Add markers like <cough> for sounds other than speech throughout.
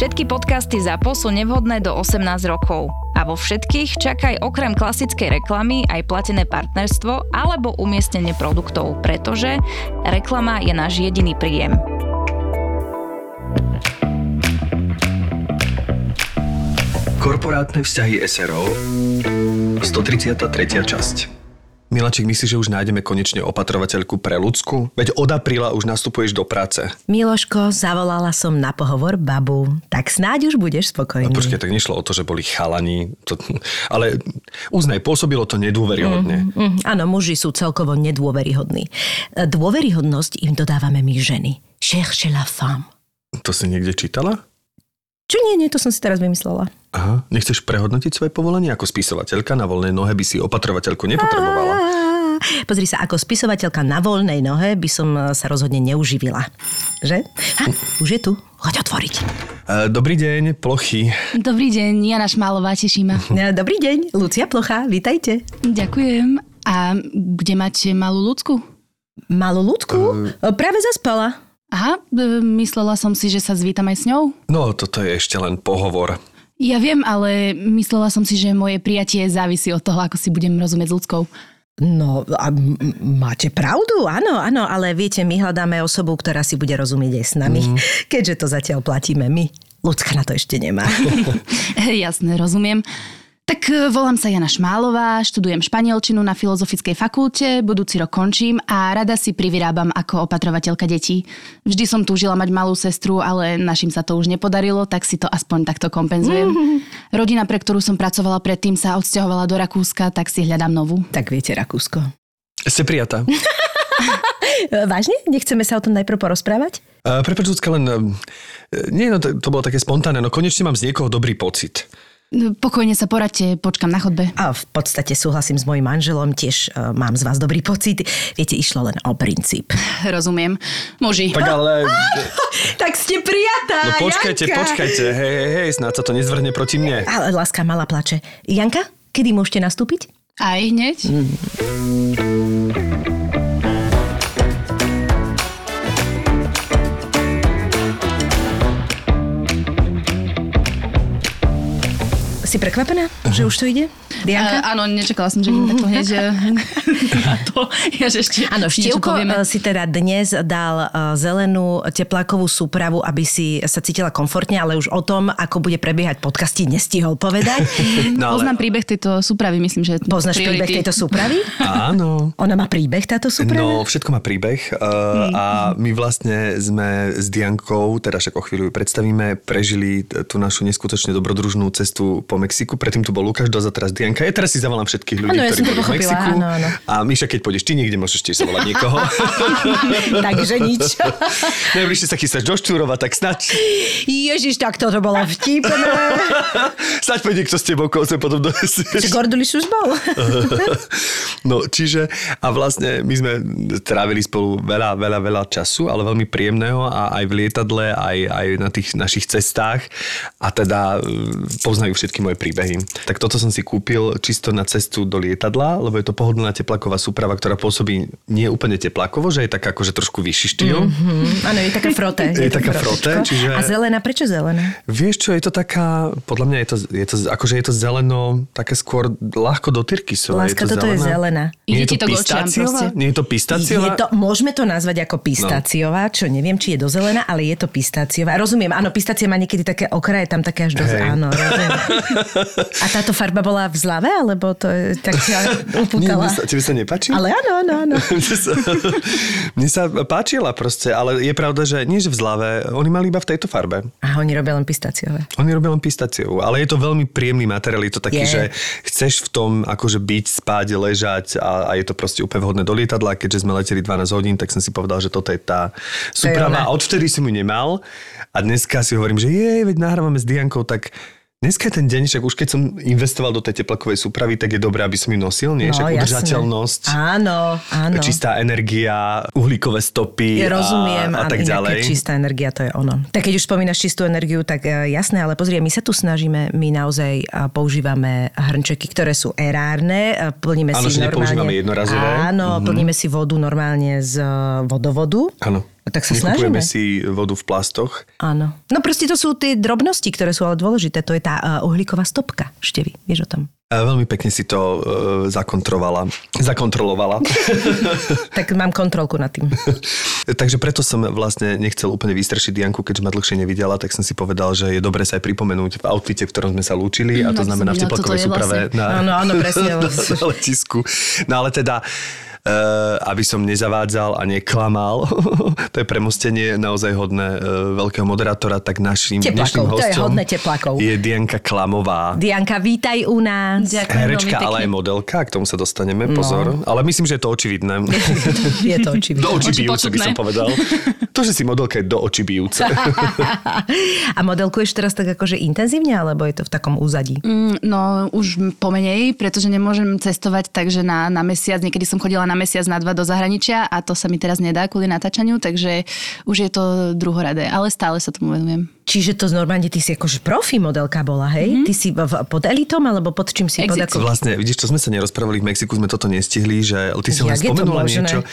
Všetky podcasty ZAPO sú nevhodné do 18 rokov. A vo všetkých čakaj okrem klasickej reklamy aj platené partnerstvo alebo umiestnenie produktov, pretože reklama je náš jediný príjem. Korporátne vzťahy SRO 133. časť Milaček, myslíš, že už nájdeme konečne opatrovateľku pre ľudsku? Veď od apríla už nastupuješ do práce. Miloško, zavolala som na pohovor babu. Tak snáď už budeš spokojný. No počkej, tak nešlo o to, že boli chalani. To, ale uznaj, pôsobilo to nedôveryhodne. Mm, mm, áno, muži sú celkovo nedôveryhodní. Dôveryhodnosť im dodávame my ženy. Cherche la femme. To si niekde čítala? Čo nie, nie, to som si teraz vymyslela. Aha, nechceš prehodnotiť svoje povolenie ako spisovateľka? Na voľnej nohe by si opatrovateľku nepotrebovala. Pozri sa, ako spisovateľka na voľnej nohe by som e, sa rozhodne neuživila. Že? Ha, už je tu. Choď otvoriť. E, dobrý deň, plochy. Dobrý deň, Jana Šmálová, teší ma. <laughs> E, Dobrý deň, Lucia Plocha, vítajte. Ďakujem. A kde máte malú ľudsku? Malú ľudku? Práve zaspala. Aha, myslela som si, že sa zvítam aj s ňou. No, toto je ešte len pohovor. Ja viem, ale myslela som si, že moje prijatie závisí od toho, ako si budem rozumieť s ľudskou. No, a m- máte pravdu, áno, áno, ale viete, my hľadáme osobu, ktorá si bude rozumieť aj s nami, mm. keďže to zatiaľ platíme my. Ľudská na to ešte nemá. <laughs> <laughs> Jasné, rozumiem. Tak e, volám sa Jana Šmálová, študujem španielčinu na Filozofickej fakulte, budúci rok končím a rada si privyrábam ako opatrovateľka detí. Vždy som túžila mať malú sestru, ale našim sa to už nepodarilo, tak si to aspoň takto kompenzujem. <laughs> Rodina, pre ktorú som pracovala predtým, sa odsťahovala do Rakúska, tak si hľadám novú. tak viete, Rakúsko. Ste prijatá. <laughs> E, Vážne? Nechceme sa o tom najprv porozprávať? Uh, Prepač, len... Uh, nie, no to, to bolo také spontánne, no konečne mám z niekoho dobrý pocit. Pokojne sa poradte, počkam na chodbe. A v podstate súhlasím s mojim manželom, tiež e, mám z vás dobrý pocit. Viete, išlo len o princíp. Rozumiem. Muži. Tak ale... <laughs> Tak ste prijatá, No počkajte, počkajte, hej, hej, hej, snáď sa to nezvrhne proti mne. Ale láska mala plače. Janka, kedy môžete nastúpiť? Aj hneď? Si prekvapená, že už to ide? Dianka? A, áno, nečakala som, že idem takto <laughs> hneď eh, <laughs> to. Ja, že ešte Áno, Števko eh, si teda dnes dal eh, zelenú teplákovú súpravu, aby si sa cítila komfortne, ale už o tom, ako bude prebiehať podcasti, nestihol povedať. <laughs> No, Poznám príbeh tejto súpravy, myslím, že... Poznáš príbeh priority. tejto súpravy? Áno. Ona má príbeh, táto súprava? No, všetko má príbeh uh, a my vlastne sme s Diankou, teda však o chvíľu ju predstavíme, prežili tú našu neskutočne dobrodružnú cestu po Mexiku. Predtým tu bol Lukáš Doza, teraz Dianka. Ja teraz si zavolám všetkých ľudí, Áno, ja ktorí boli v Mexiku. áno, áno. A Miša, keď pôjdeš ty niekde, môžeš tiež zavolať niekoho. <laughs> Takže nič. <laughs> Najbližšie sa chystáš do Štúrova, tak snaď, Ježiš, tak toto bolo vtipné. <laughs> snaď pôjde kto s tebou, sme potom donesieš. Gorduliš už bol? No, čiže a vlastne my sme trávili spolu veľa, veľa, veľa času, ale veľmi príjemného a aj v lietadle, aj, aj na tých našich cestách a teda e, poznajú všetky moje príbehy. Tak toto som si kúpil čisto na cestu do lietadla, lebo je to pohodlná teplaková súprava, ktorá pôsobí nie úplne teplakovo, že je taká akože trošku vyšší štýl. Mm-hmm. Áno, je taká froté. Je to taká froté, frotečko. čiže- A zelená, prečo zelená? Vieš čo, je to taká, podľa mňa je to, je to akože je to zeleno, také skôr ľahko do tyrkysové. Láska, toto je zelená. Nie Ide je to to pistáciová? Nie je to pistáciová? Je to, môžeme to nazvať ako pistáciová, čo neviem, či je dozelená, ale je to pistáciová. Rozumiem, áno, pistácia má niekedy také okraje, tam také až do... Hej. Áno, rozumiem. <laughs> A táto farba bola v zlave, alebo to je tak <laughs> Nie, mne sa, tebe sa nepáči? Ale áno, áno, áno. <laughs> mne, sa, <laughs> mne sa páčila proste, ale je pravda, že nie že v zlave, oni mali iba v tejto farbe. A oni robia len pistáciové. Oni robia len pistáciu, ale je to veľmi príjemný materiál, je to taký, Je. že chceš v tom akože byť, spať, ležať a, a je to proste úplne vhodné do lietadla. Keďže sme leteli 12 hodín, tak som si povedal, že toto je tá súprava. A odvtedy som ju nemal a dneska si hovorím, že je, veď nahrávame s Diankou, tak Dneska je ten deň, však už keď som investoval do tej teplakovej súpravy, tak je dobré, aby som ju nosil, nie? No, však jasné. udržateľnosť, Áno, áno. čistá energia, uhlíkové stopy Ja rozumiem, a, a tak ďalej. čistá energia, to je ono. Tak keď už spomínaš čistú energiu, tak e, jasné, ale pozri, my sa tu snažíme, my naozaj a, používame hrnčeky, ktoré sú erárne, e, plníme Áno, si že normálne... nepoužívame jednorazové. Áno, Mhm. plníme si vodu normálne z vodovodu. Áno. Tak sa Nekupujeme snažíme. si vodu v plastoch. Áno. No proste to sú tie drobnosti, ktoré sú ale dôležité. To je tá uh, uhlíková stopka. Števy, vieš o tom? A veľmi pekne si to uh, zakontrovala. Zakontrolovala. <laughs> Tak mám kontrolku nad tým. <laughs> Takže preto som vlastne nechcel úplne vystrašiť Dianku, keďže ma dlhšie nevidela, tak som si povedal, že je dobre sa aj pripomenúť v outfite, v ktorom sme sa lúčili a to No, znamená v teplakovej súprave vlastne. na, Áno, áno, presne. na, <laughs> na letisku. No ale teda aby som nezavádzal a neklamal, <laughs> to je premostenie naozaj hodné uh, veľkého moderátora, tak našim dnešným Teplákov, to je hostom hodné teplákov. je Dianka Klamová. Dianka, vítaj u nás. Ďakujem Herečka, ale aj modelka, k tomu sa dostaneme, pozor. Ale myslím, že je to očividné. <laughs> Je to očividné. Do očí Oči bijúce by som povedal. To, že si modelka je do očí bijúce. <laughs> A modelkuješ teraz tak akože intenzívne, alebo je to v takom úzadí? Mm, No už pomenej, pretože nemôžem cestovať takže na, na mesiac. Niekedy som chodila na mesiac, na dva do zahraničia a to sa mi teraz nedá kvôli natáčaniu, takže už je to druhoradé, ale stále sa tomu venujem. Čiže to normálne ty si akože profi modelka bola, hej? Mhm. Ty si v, pod elitom, alebo pod čím si? Pod Exit. ako... Vlastne, vidíš, čo sme sa nerozprávali v Mexiku, sme toto nestihli, že ty si len spomenula niečo,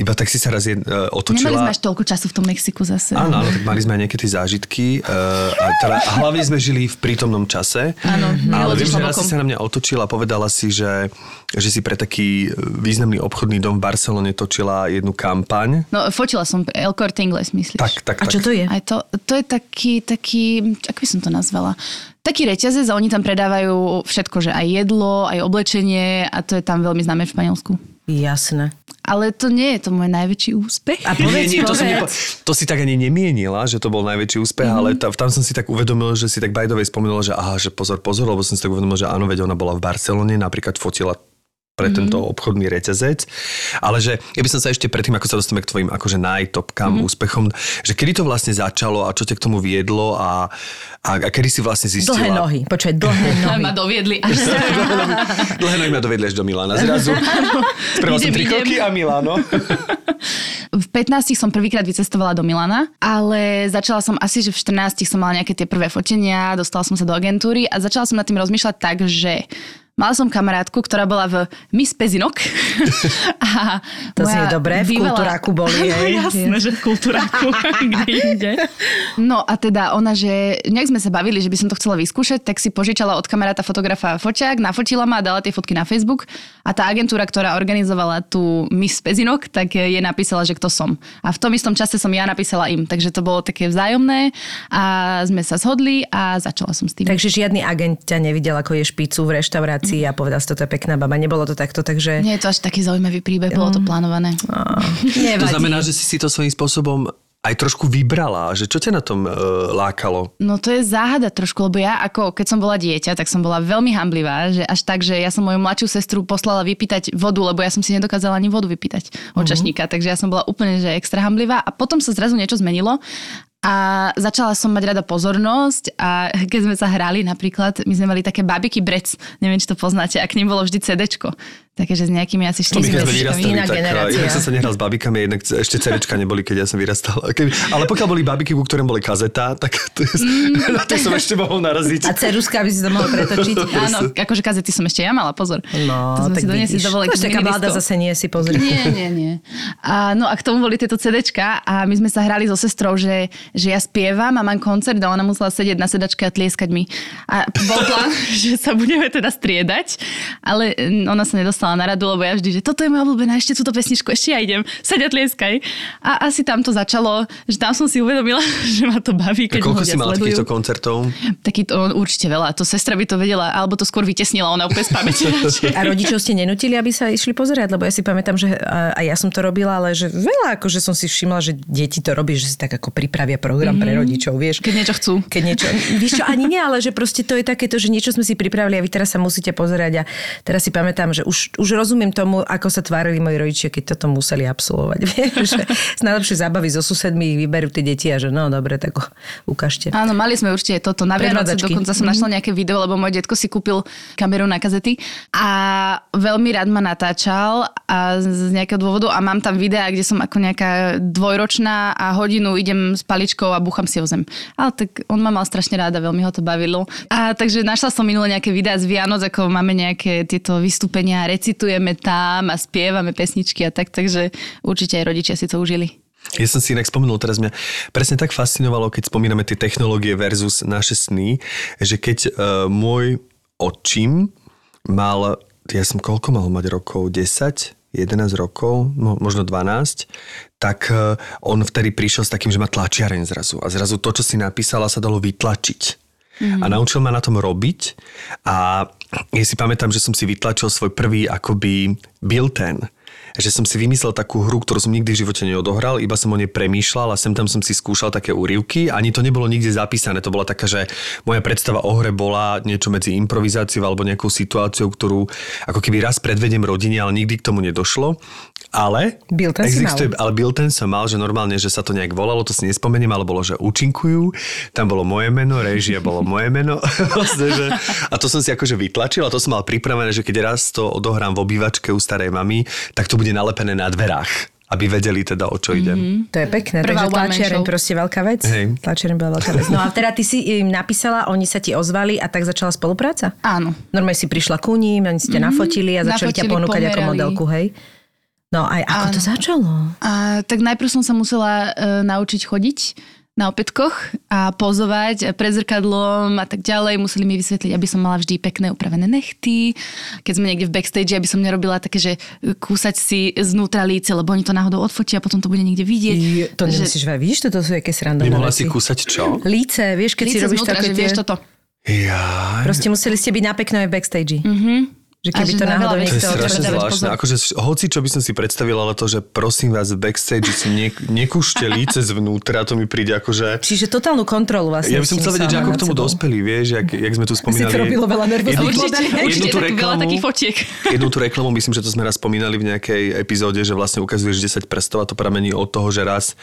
iba tak si sa raz je, uh, Nemali otočila. sme až toľko času v tom Mexiku zase. Áno, áno, tak mali sme aj nejaké tie zážitky uh, a, teda, a hlavne sme žili v prítomnom čase. Áno, ale viem, že raz si sa na mňa otočila a povedala si, že, že si pre taký významný obchodný dom v Barcelone točila jednu kampaň. No, fotila som El Corte Inglés, myslíš? Tak, tak, A tak. čo to je? Aj to, to je taký, taký, ako by som to nazvala? Taký reťazec a oni tam predávajú všetko, že aj jedlo, aj oblečenie a to je tam veľmi známe v Španielsku. Jasné. Ale to nie je to môj najväčší úspech. A Nie, povedz, nie, to, som povedz. nepo, to si tak ani nemienila, že to bol najväčší úspech, mm-hmm. ale ta, tam som si tak uvedomil, že si tak bajdovej spomenula, že aha, že pozor, pozor, lebo som si tak uvedomil, že áno, veď ona bola v Barcelone, napríklad fotila pre tento obchodný reťazec. Ale že ja by som sa ešte predtým, ako sa dostaneme k tvojim akože najtopkám mm-hmm. úspechom, že kedy to vlastne začalo a čo ťa k tomu viedlo a, a, a kedy si vlastne zistila... Dlhé nohy, počkaj, <laughs> <laughs> dlhé nohy. ma doviedli. Až... Dlhé nohy ma dovedli až do Milána. Zrazu. <laughs> Spravil som tri kroky a Miláno. V 15 som prvýkrát vycestovala do Milana, ale začala som asi, že v 14 som mala nejaké tie prvé fotenia, dostala som sa do agentúry a začala som nad tým rozmýšľať tak, že Mala som kamarátku, ktorá bola v Miss Pezinok. <laughs> A To znie dobre, v bývalá- kultúráku boli, <laughs> Áno, jasné, že v kultúráku, <laughs> kde inde. No a teda ona, že nejak sme sa bavili, že by som to chcela vyskúšať, tak si požičala od kamaráta fotografa foťák, nafotila ma a dala tie fotky na Facebook a tá agentúra, ktorá organizovala tú Miss Pezinok, tak je napísala, že kto som. A v tom istom čase som ja napísala im, takže to bolo také vzájomné a sme sa zhodli a začala som s tým. Takže žiadny agent ťa nevidel, ako je špicu v reštaurácii a povedal si, toto je pekná baba. Nebolo to takto, takže... Nie je to až taký zaujímavý príbeh, bolo to plánované. <laughs> Nevadí. To znamená, že si si to svojím spôsobom aj trošku vybrala, že čo ťa na tom e, lákalo? No to je záhada trošku, lebo ja ako keď som bola dieťa, tak som bola veľmi hamblivá, že až tak, že ja som moju mladšiu sestru poslala vypýtať vodu, lebo ja som si nedokázala ani vodu vypýtať od čašníka, takže ja som bola úplne že extra hamblivá a potom sa zrazu niečo zmenilo a začala som mať rada pozornosť a keď sme sa hrali napríklad, my sme mali také babiky brec, neviem, či to poznáte, a k ním bolo vždy CDčko. Také, že s nejakými asi To my keď sme 40 vyrastali, iná tak generácia. som sa nehral s babikami, jednak ešte cerečka neboli, keď ja som vyrastal. Ale pokiaľ boli babiky, ku ktorým boli kazeta, tak to je, <laughs> na to som ešte mohol naraziť. A ceruska by si to mohol pretočiť. <laughs> Áno, akože kazety som ešte ja mala, pozor. No, to sme tak si doniesli do z taká minidisko. zase nie si, pozri. Nie, nie, nie. A, no a k tomu boli tieto CDčka a my sme sa hrali so sestrou, že, že ja spievam a mám koncert a ona musela sedieť na sedačke a tlieskať mi. A bol plán, <laughs> že sa budeme teda striedať, ale mm, ona sa nedostala na radu, lebo ja vždy, že toto je moja obľúbená, ešte túto pesničku, ešte ja idem, seď a tlieskaj. A asi tam to začalo, že tam som si uvedomila, <laughs> že ma to baví, A keď koľko ma si mala sledujú. takýchto koncertov? Taký to určite veľa. To sestra by to vedela, alebo to skôr vytesnila ona úplne z pamäti. <laughs> A rodičov ste nenutili, aby sa išli pozerať? Lebo ja si pamätám, že a a ja som to robila, ale že veľa, akože som si všimla, že deti to robí, že si tak ako pripravia program pre rodičov, vieš. Keď niečo chcú. Keď niečo, <laughs> víš čo, ani nie, ale že proste to je takéto, že niečo sme si pripravili a vy teraz sa musíte pozerať a teraz si pamätám, že už, už rozumiem tomu, ako sa tvárili moji rodičia, keď toto museli absolvovať. <laughs> Vieš, že z najlepšej zábavy so susedmi ich vyberú tie deti a že no dobre, tak ukážte. Áno, mali sme určite toto. Na Vianoce dokonca som našla nejaké video, lebo môj detko si kúpil kameru na kazety a veľmi rád ma natáčal a z nejakého dôvodu a mám tam videá, kde som ako nejaká dvojročná a hodinu idem s paličkou a búcham si o zem. Ale tak on ma mal strašne rád a veľmi ho to bavilo. A takže našla som minule nejaké videá z Vianoc, ako máme nejaké tieto vystúpenia, recitujeme tam a spievame pesničky a tak, takže určite aj rodičia si to užili. Ja som si inak spomenul, teraz mňa presne tak fascinovalo, keď spomíname tie technológie versus naše sny, že keď uh, môj očím mal, ja som koľko mal mať rokov? 10? 11 rokov, mo- možno 12, tak uh, on vtedy prišiel s takým, že má tlačiareň zrazu. A zrazu to, čo si napísala, sa dalo vytlačiť. Mm. A naučil ma na tom robiť a ja si pamätám, že som si vytlačil svoj prvý akoby bilten že som si vymyslel takú hru, ktorú som nikdy v živote neodohral, iba som o nej premýšľal a sem tam som si skúšal také úrivky, ani to nebolo nikde zapísané, to bola taká, že moja predstava o hre bola niečo medzi improvizáciou alebo nejakou situáciou, ktorú ako keby raz predvedem rodine, ale nikdy k tomu nedošlo. Ale, Bilten existuje, ale Bilten som mal, že normálne, že sa to nejak volalo, to si nespomeniem, ale bolo, že účinkujú, tam bolo moje meno, režia bolo moje meno. <laughs> Vlastne, že, a to som si akože vytlačil a to som mal pripravené, že keď raz to odohrám v obývačke u starej mamy, tak to bude nalepené na dverách aby vedeli teda, o čo idem. Mm-hmm. To je pekné, Prvá takže tlačiareň proste veľká vec. Hej. Tlačiareň bola veľká vec. No a teda ty si im napísala, oni sa ti ozvali a tak začala spolupráca? Áno. Normálne si prišla ku ním, oni ste mm-hmm. nafotili a začali ťa Nafotili, ponúkať ako pomerali. modelku, hej? No aj ako to začalo? A, tak najprv som sa musela e, naučiť chodiť na opätkoch a pozovať pred zrkadlom a tak ďalej. Museli mi vysvetliť, aby som mala vždy pekné upravené nechty. Keď sme niekde v backstage, aby som nerobila také, že kúsať si znútra líce, lebo oni to náhodou odfotia a potom to bude niekde vidieť. Je, to Že- nemusíš veľa, vidíš, toto sú aké srandovné Nemohla si kúsať čo? Líce, vieš, keď si Líce robíš znútra, také že tie... vieš toto. Ja. Proste museli ste byť na peknej backstage. Mhm. Že keby že to náhodou vecí To je niekto strašne zvláštne. Akože hoci, čo by som si predstavil, ale to, že prosím vás, v backstage si ne, nekúšte líce zvnútra, to mi príde akože... Čiže totálnu kontrolu vlastne. Ja by som si chcel vedieť, že ako k tomu dospeli, vieš, jak, jak sme tu spomínali. to robilo veľa nervóznych jednu, tú reklamu, takých fotiek. <laughs> jednu tú reklamu, myslím, že to sme raz spomínali v nejakej epizóde, že vlastne ukazuješ 10 prstov a to pramení od toho, že raz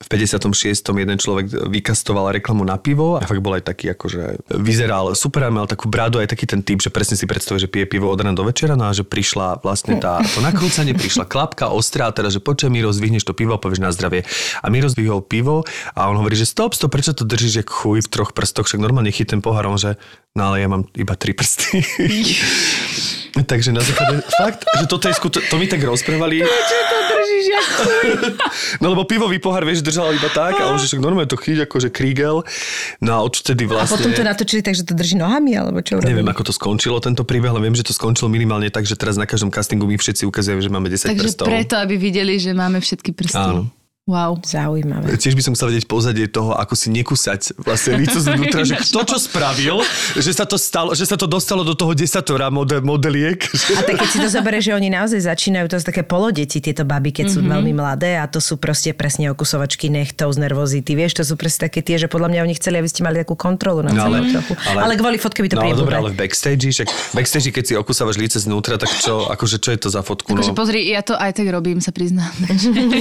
v 56. jeden človek vykastoval reklamu na pivo a fakt bol aj taký, akože vyzeral super, mal takú bradu, aj taký ten typ, že presne si predstavuje, že pije pivo od rána do večera, no a že prišla vlastne tá, <laughs> to nakrúcanie, prišla klapka ostrá, a teda, že počuj, Miro, zdvihneš to pivo a povieš na zdravie. A Miro zdvihol pivo a on hovorí, že stop, stop, prečo to držíš jak chuj v troch prstoch, však normálne chyt ten pohár, on, že no ale ja mám iba tri prsty. <laughs> Takže na základe, fakt, že toto je skuto, to mi tak rozprávali. <laughs> No lebo pivový pohár, vieš, držal iba tak a on že však normálne to chyť akože krígel. No a odtedy A vlastne... potom to natočili tak, že to drží nohami, alebo čo Neviem, urobili? ako to skončilo tento príbeh, ale viem, že to skončilo minimálne tak, že teraz na každom castingu my všetci ukazujeme, že máme 10 Takže prstov. preto, aby videli, že máme všetky prsty. Áno. Wow. Zaujímavé. Tiež by som chcel vedieť pozadie toho, ako si nekúsať vlastne líco zvnútra, že kto čo spravil, že sa to, stalo, že sa to dostalo do toho desatora mode, modeliek. A tak keď si to zoberieš, že oni naozaj začínajú, to sú také polodeti, tieto baby, keď sú Mhm. veľmi mladé a to sú proste presne okusovačky nechtov z nervozity. Vieš, to sú presne také tie, že podľa mňa oni chceli, aby ste mali takú kontrolu nad No, ale- ale- Ale, kvôli fotke by to No ale pribudlo. ale v backstage, však backstage, keď si okusávaš líce znútra, tak čo, akože čo je to za fotku? Akože No? pozri, ja to aj tak robím, sa priznám.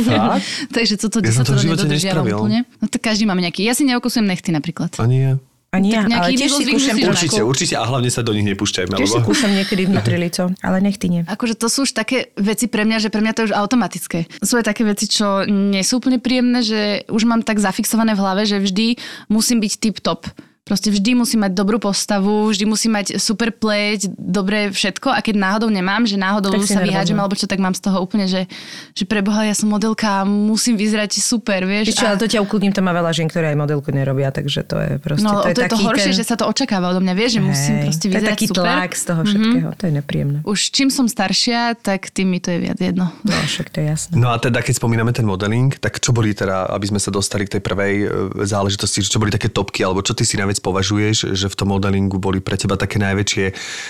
Fakt? <laughs> Takže toto Ja som to v desatoro živote úplne. No tak každý máme nejaký. Ja si neokusujem nechty napríklad. Ani ja. Ani ja, ale tiež si trošku. Určite, určite a hlavne sa do nich nepúšťajme. Tiež si Lebo... kúšam niekedy vnútri lico, ale nechty nie. Akože to sú už také veci pre mňa, že pre mňa to je už automatické. Sú aj také veci, čo nie sú úplne príjemné, že už mám tak zafixované v hlave, že vždy musím byť tip-top. Proste vždy musím mať dobrú postavu, vždy musím mať super pleť, dobré všetko a keď náhodou nemám, že náhodou Tak sa vyhádžem alebo čo, tak mám z toho úplne, že, že preboha, ja som modelka a musím vyzerať super, vieš. Čo, a- ale to ťa ukludním, to má veľa žien, ktoré aj modelku nerobia, takže to je proste, No, to je to, je to horšie, ten... že sa to očakáva odo mňa, vieš, že musím Hej, proste to je vyzerať taký super. tlak z toho všetkého, to je nepríjemné. Už čím som staršia, tak tým mi to je viac jedno. No, však to je jasné. No a teda, keď spomíname ten modeling, tak čo boli teda, aby sme sa dostali k tej prvej e, záležitosti, že čo boli také topky, alebo čo ty si najviac považuješ, že v tom modelingu boli pre teba také najväčšie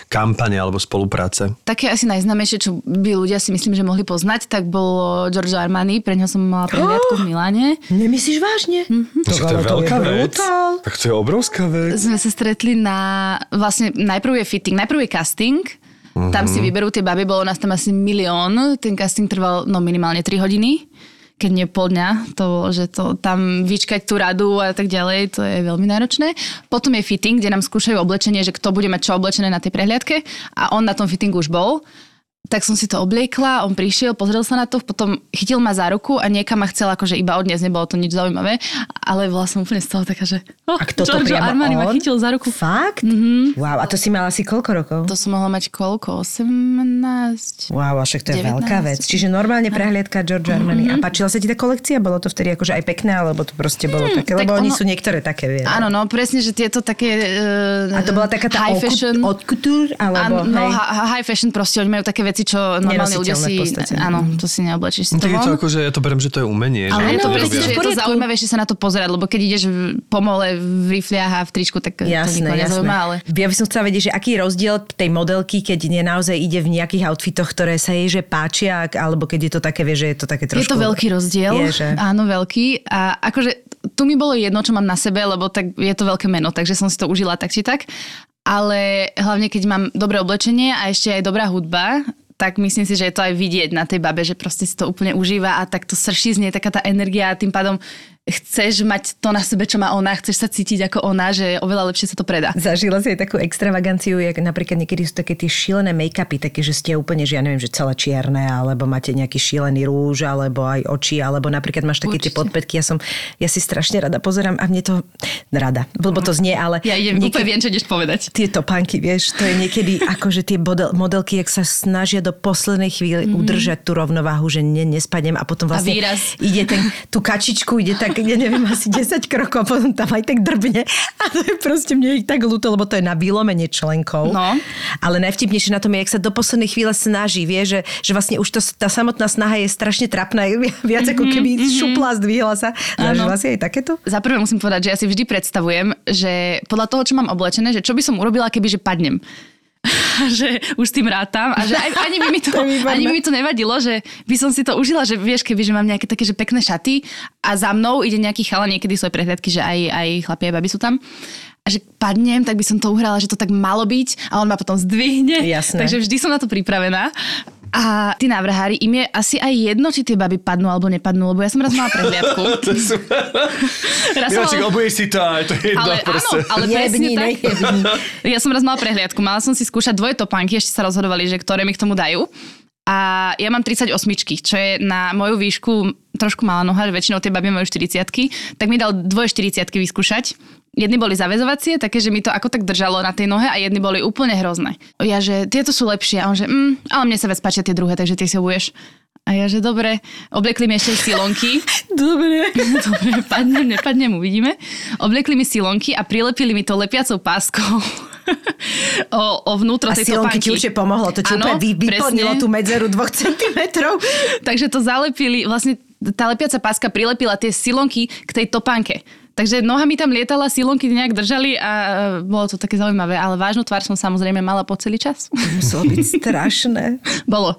kampane alebo spolupráce? Také asi najznámejšie, čo by ľudia si myslím, že mohli poznať, tak bolo Giorgio Armani, pre ňo som mala prehliadku v Miláne. <gasps> Nemyslíš vážne? Mm-hmm. Však to je veľká vec. brutál. Tak to je obrovská vec. Sme sa stretli na, vlastne najprv je fitting, najprv je casting, Uh-huh. Tam si vyberú tie baby, bolo nás tam asi milión. Ten casting trval no minimálne 3 hodiny keď nie pol dňa, to bolo, že to tam vyčkať tú radu a tak ďalej, to je veľmi náročné. Potom je fitting, kde nám skúšajú oblečenie, že kto bude mať čo oblečené na tej prehliadke a on na tom fittingu už bol tak som si to obliekla, on prišiel, pozrel sa na to, potom chytil ma za ruku a niekam ma chcel akože iba odniesť, nebolo to nič zaujímavé, ale bola som úplne z toho taká, že oh, a kto to Giorgio Armani on? ma chytil za ruku. Fakt? Mhm. Wow, a to si mala asi koľko rokov? To som mohla mať koľko? 18? Wow, a však to je 19. veľká vec. Čiže normálne prehliadka Giorgio Armani. Mhm. A páčila sa ti tá kolekcia? Bolo to vtedy akože aj pekné, alebo to proste bolo také? tak Lebo oni ono- sú niektoré také, vieš. Áno, no presne, že tieto také uh, A to bola taká tá high fashion. haute couture, alebo Áno, no, high fashion proste, oni majú také veci, čo normálne ľudia si... Áno, to si neoblečíš si No, to je to ako, že ja to beriem, že to je umenie. Ale že je to to že je to poriadku. zaujímavejšie sa na to pozerať, lebo keď ideš v pomole v rifliach a v tričku, tak to Jasné, nikoho jasné. nezaujíma, ale... Ja by som chcela vedieť, že aký je rozdiel tej modelky, keď nie naozaj ide v nejakých outfitoch, ktoré sa jej že páčia, alebo keď je to také, vieš, že je to také trošku... Je to veľký rozdiel. Je, že? Áno, veľký. A akože tu mi bolo jedno, čo mám na sebe, lebo tak je to veľké meno, takže som si to užila tak či tak. Ale hlavne, keď mám dobré oblečenie a ešte aj dobrá hudba, tak myslím si, že je to aj vidieť na tej babe, že proste si to úplne užíva a tak to srší z nej taká tá energia a tým pádom chceš mať to na sebe, čo má ona, chceš sa cítiť ako ona, že oveľa lepšie sa to predá. Zažila si aj takú extravaganciu, jak napríklad niekedy sú také tie šílené make-upy, také, že ste úplne, že ja neviem, že celé čierne, alebo máte nejaký šílený rúž, alebo aj oči, alebo napríklad máš také tie podpätky. Ja som, ja si strašne rada pozerám a mne to rada, lebo to znie, ale... Ja idem, niekedy- úplne viem, čo ideš povedať. tie topánky, vieš, to je niekedy <laughs> ako, že tie model, modelky, jak sa snažia do poslednej chvíli mm-hmm. udržať tú rovnováhu, že ne, nespadnem a potom vlastne výraz. ide ten, tú kačičku, ide tak, ja neviem, asi 10 krokov, potom tam aj tak drbne a to je proste mne ich tak ľúto, lebo to je na vylomenie členkov. No. Ale najvtipnejšie na tom je, jak sa do poslednej chvíle snaží, vie, že, že vlastne už to, tá samotná snaha je strašne trapná, viac ako keby mm-hmm. šupla, zdvihla sa. Zažila si aj takéto? Za prvé musím povedať, že ja si vždy predstavujem, že podľa toho, čo mám oblečené, že čo by som urobila, keby že padnem. <laughs> že už s tým rátam a že aj, ani, by mi to, <laughs> ani by mi to nevadilo, že by som si to užila, že vieš, keby že mám nejaké také že pekné šaty a za mnou ide nejaký chala, niekedy sú aj prehliadky, že aj, aj chlapi, aj baby sú tam a že padnem, tak by som to uhrala, že to tak malo byť a on ma potom zdvihne. Jasné. Takže vždy som na to pripravená. A tí návrhári, im je asi aj jedno, či tie baby padnú alebo nepadnú, lebo ja som raz mala prehliadku. <laughs> Raz som Miláček, mala- obuješ si to aj to je jedno ale proste. áno, ale presne Jebni, tak. nejebni. Ja som raz mala prehliadku, mala som si skúšať dvoje topánky, ešte sa rozhodovali, že ktoré mi k tomu dajú. A ja mám 38, čo je na moju výšku trošku malá noha, že väčšinou tie baby majú 40 tak mi dal dvoje 40 vyskúšať. Jedny boli zavezovacie, také, že mi to ako tak držalo na tej nohe a jedny boli úplne hrozné. Ja, že tieto sú lepšie a on, že mm, ale mne sa viac páčia tie druhé, takže tie si obuješ. A ja, že dobre, obliekli mi ešte silonky. <laughs> Dobre. <laughs> Dobre, padnem, nepadnem, uvidíme. Obliekli mi silonky a prilepili mi to lepiacou páskou <laughs> o, o vnútro A tej silonky topánky. ti určite pomohlo, to ti Áno, úplne vy, vyplnilo tú medzeru dvoch centimetrov. Takže to zalepili, vlastne tá lepiaca páska prilepila tie silonky k tej topánke. Takže noha mi tam lietala, silonky nejak držali a e, bolo to také zaujímavé, ale vážnu tvár som samozrejme mala po celý čas. Muselo byť <laughs> strašné. bolo.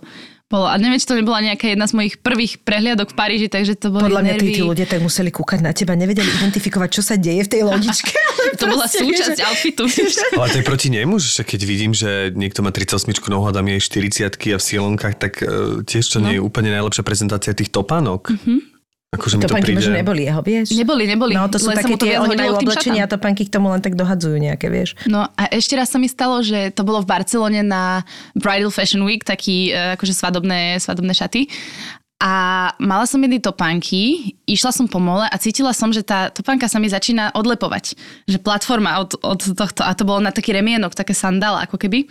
Bolo. A neviem, či to nebola nejaká jedna z mojich prvých prehliadok v Paríži, takže to boli Podľa mňa nervy. tí ľudia tak museli kúkať na teba, nevedeli identifikovať, čo sa deje v tej lodičke. ale <laughs> To bola súčasť že- outfitu. <laughs> Ale to je proti nemu, že keď vidím, že niekto má 38 nohu a dám jej 40 a v silonkách, tak uh, tiež to No. nie je úplne najlepšia prezentácia tých topánok. Mhm. Akože to Topánky príde... možno neboli jeho, vieš? Neboli, neboli. No to sú také to tie, oni majú oblečenia a šatám. topánky k tomu len tak dohadzujú nejaké, vieš. No a ešte raz sa mi stalo, že to bolo v Barcelone na Bridal Fashion Week, taký e, akože svadobné, svadobné šaty. A mala som jedny topánky, išla som po mole a cítila som, že tá topánka sa mi začína odlepovať. Že platforma od, od tohto, a to bolo na taký remienok, také sandála ako keby.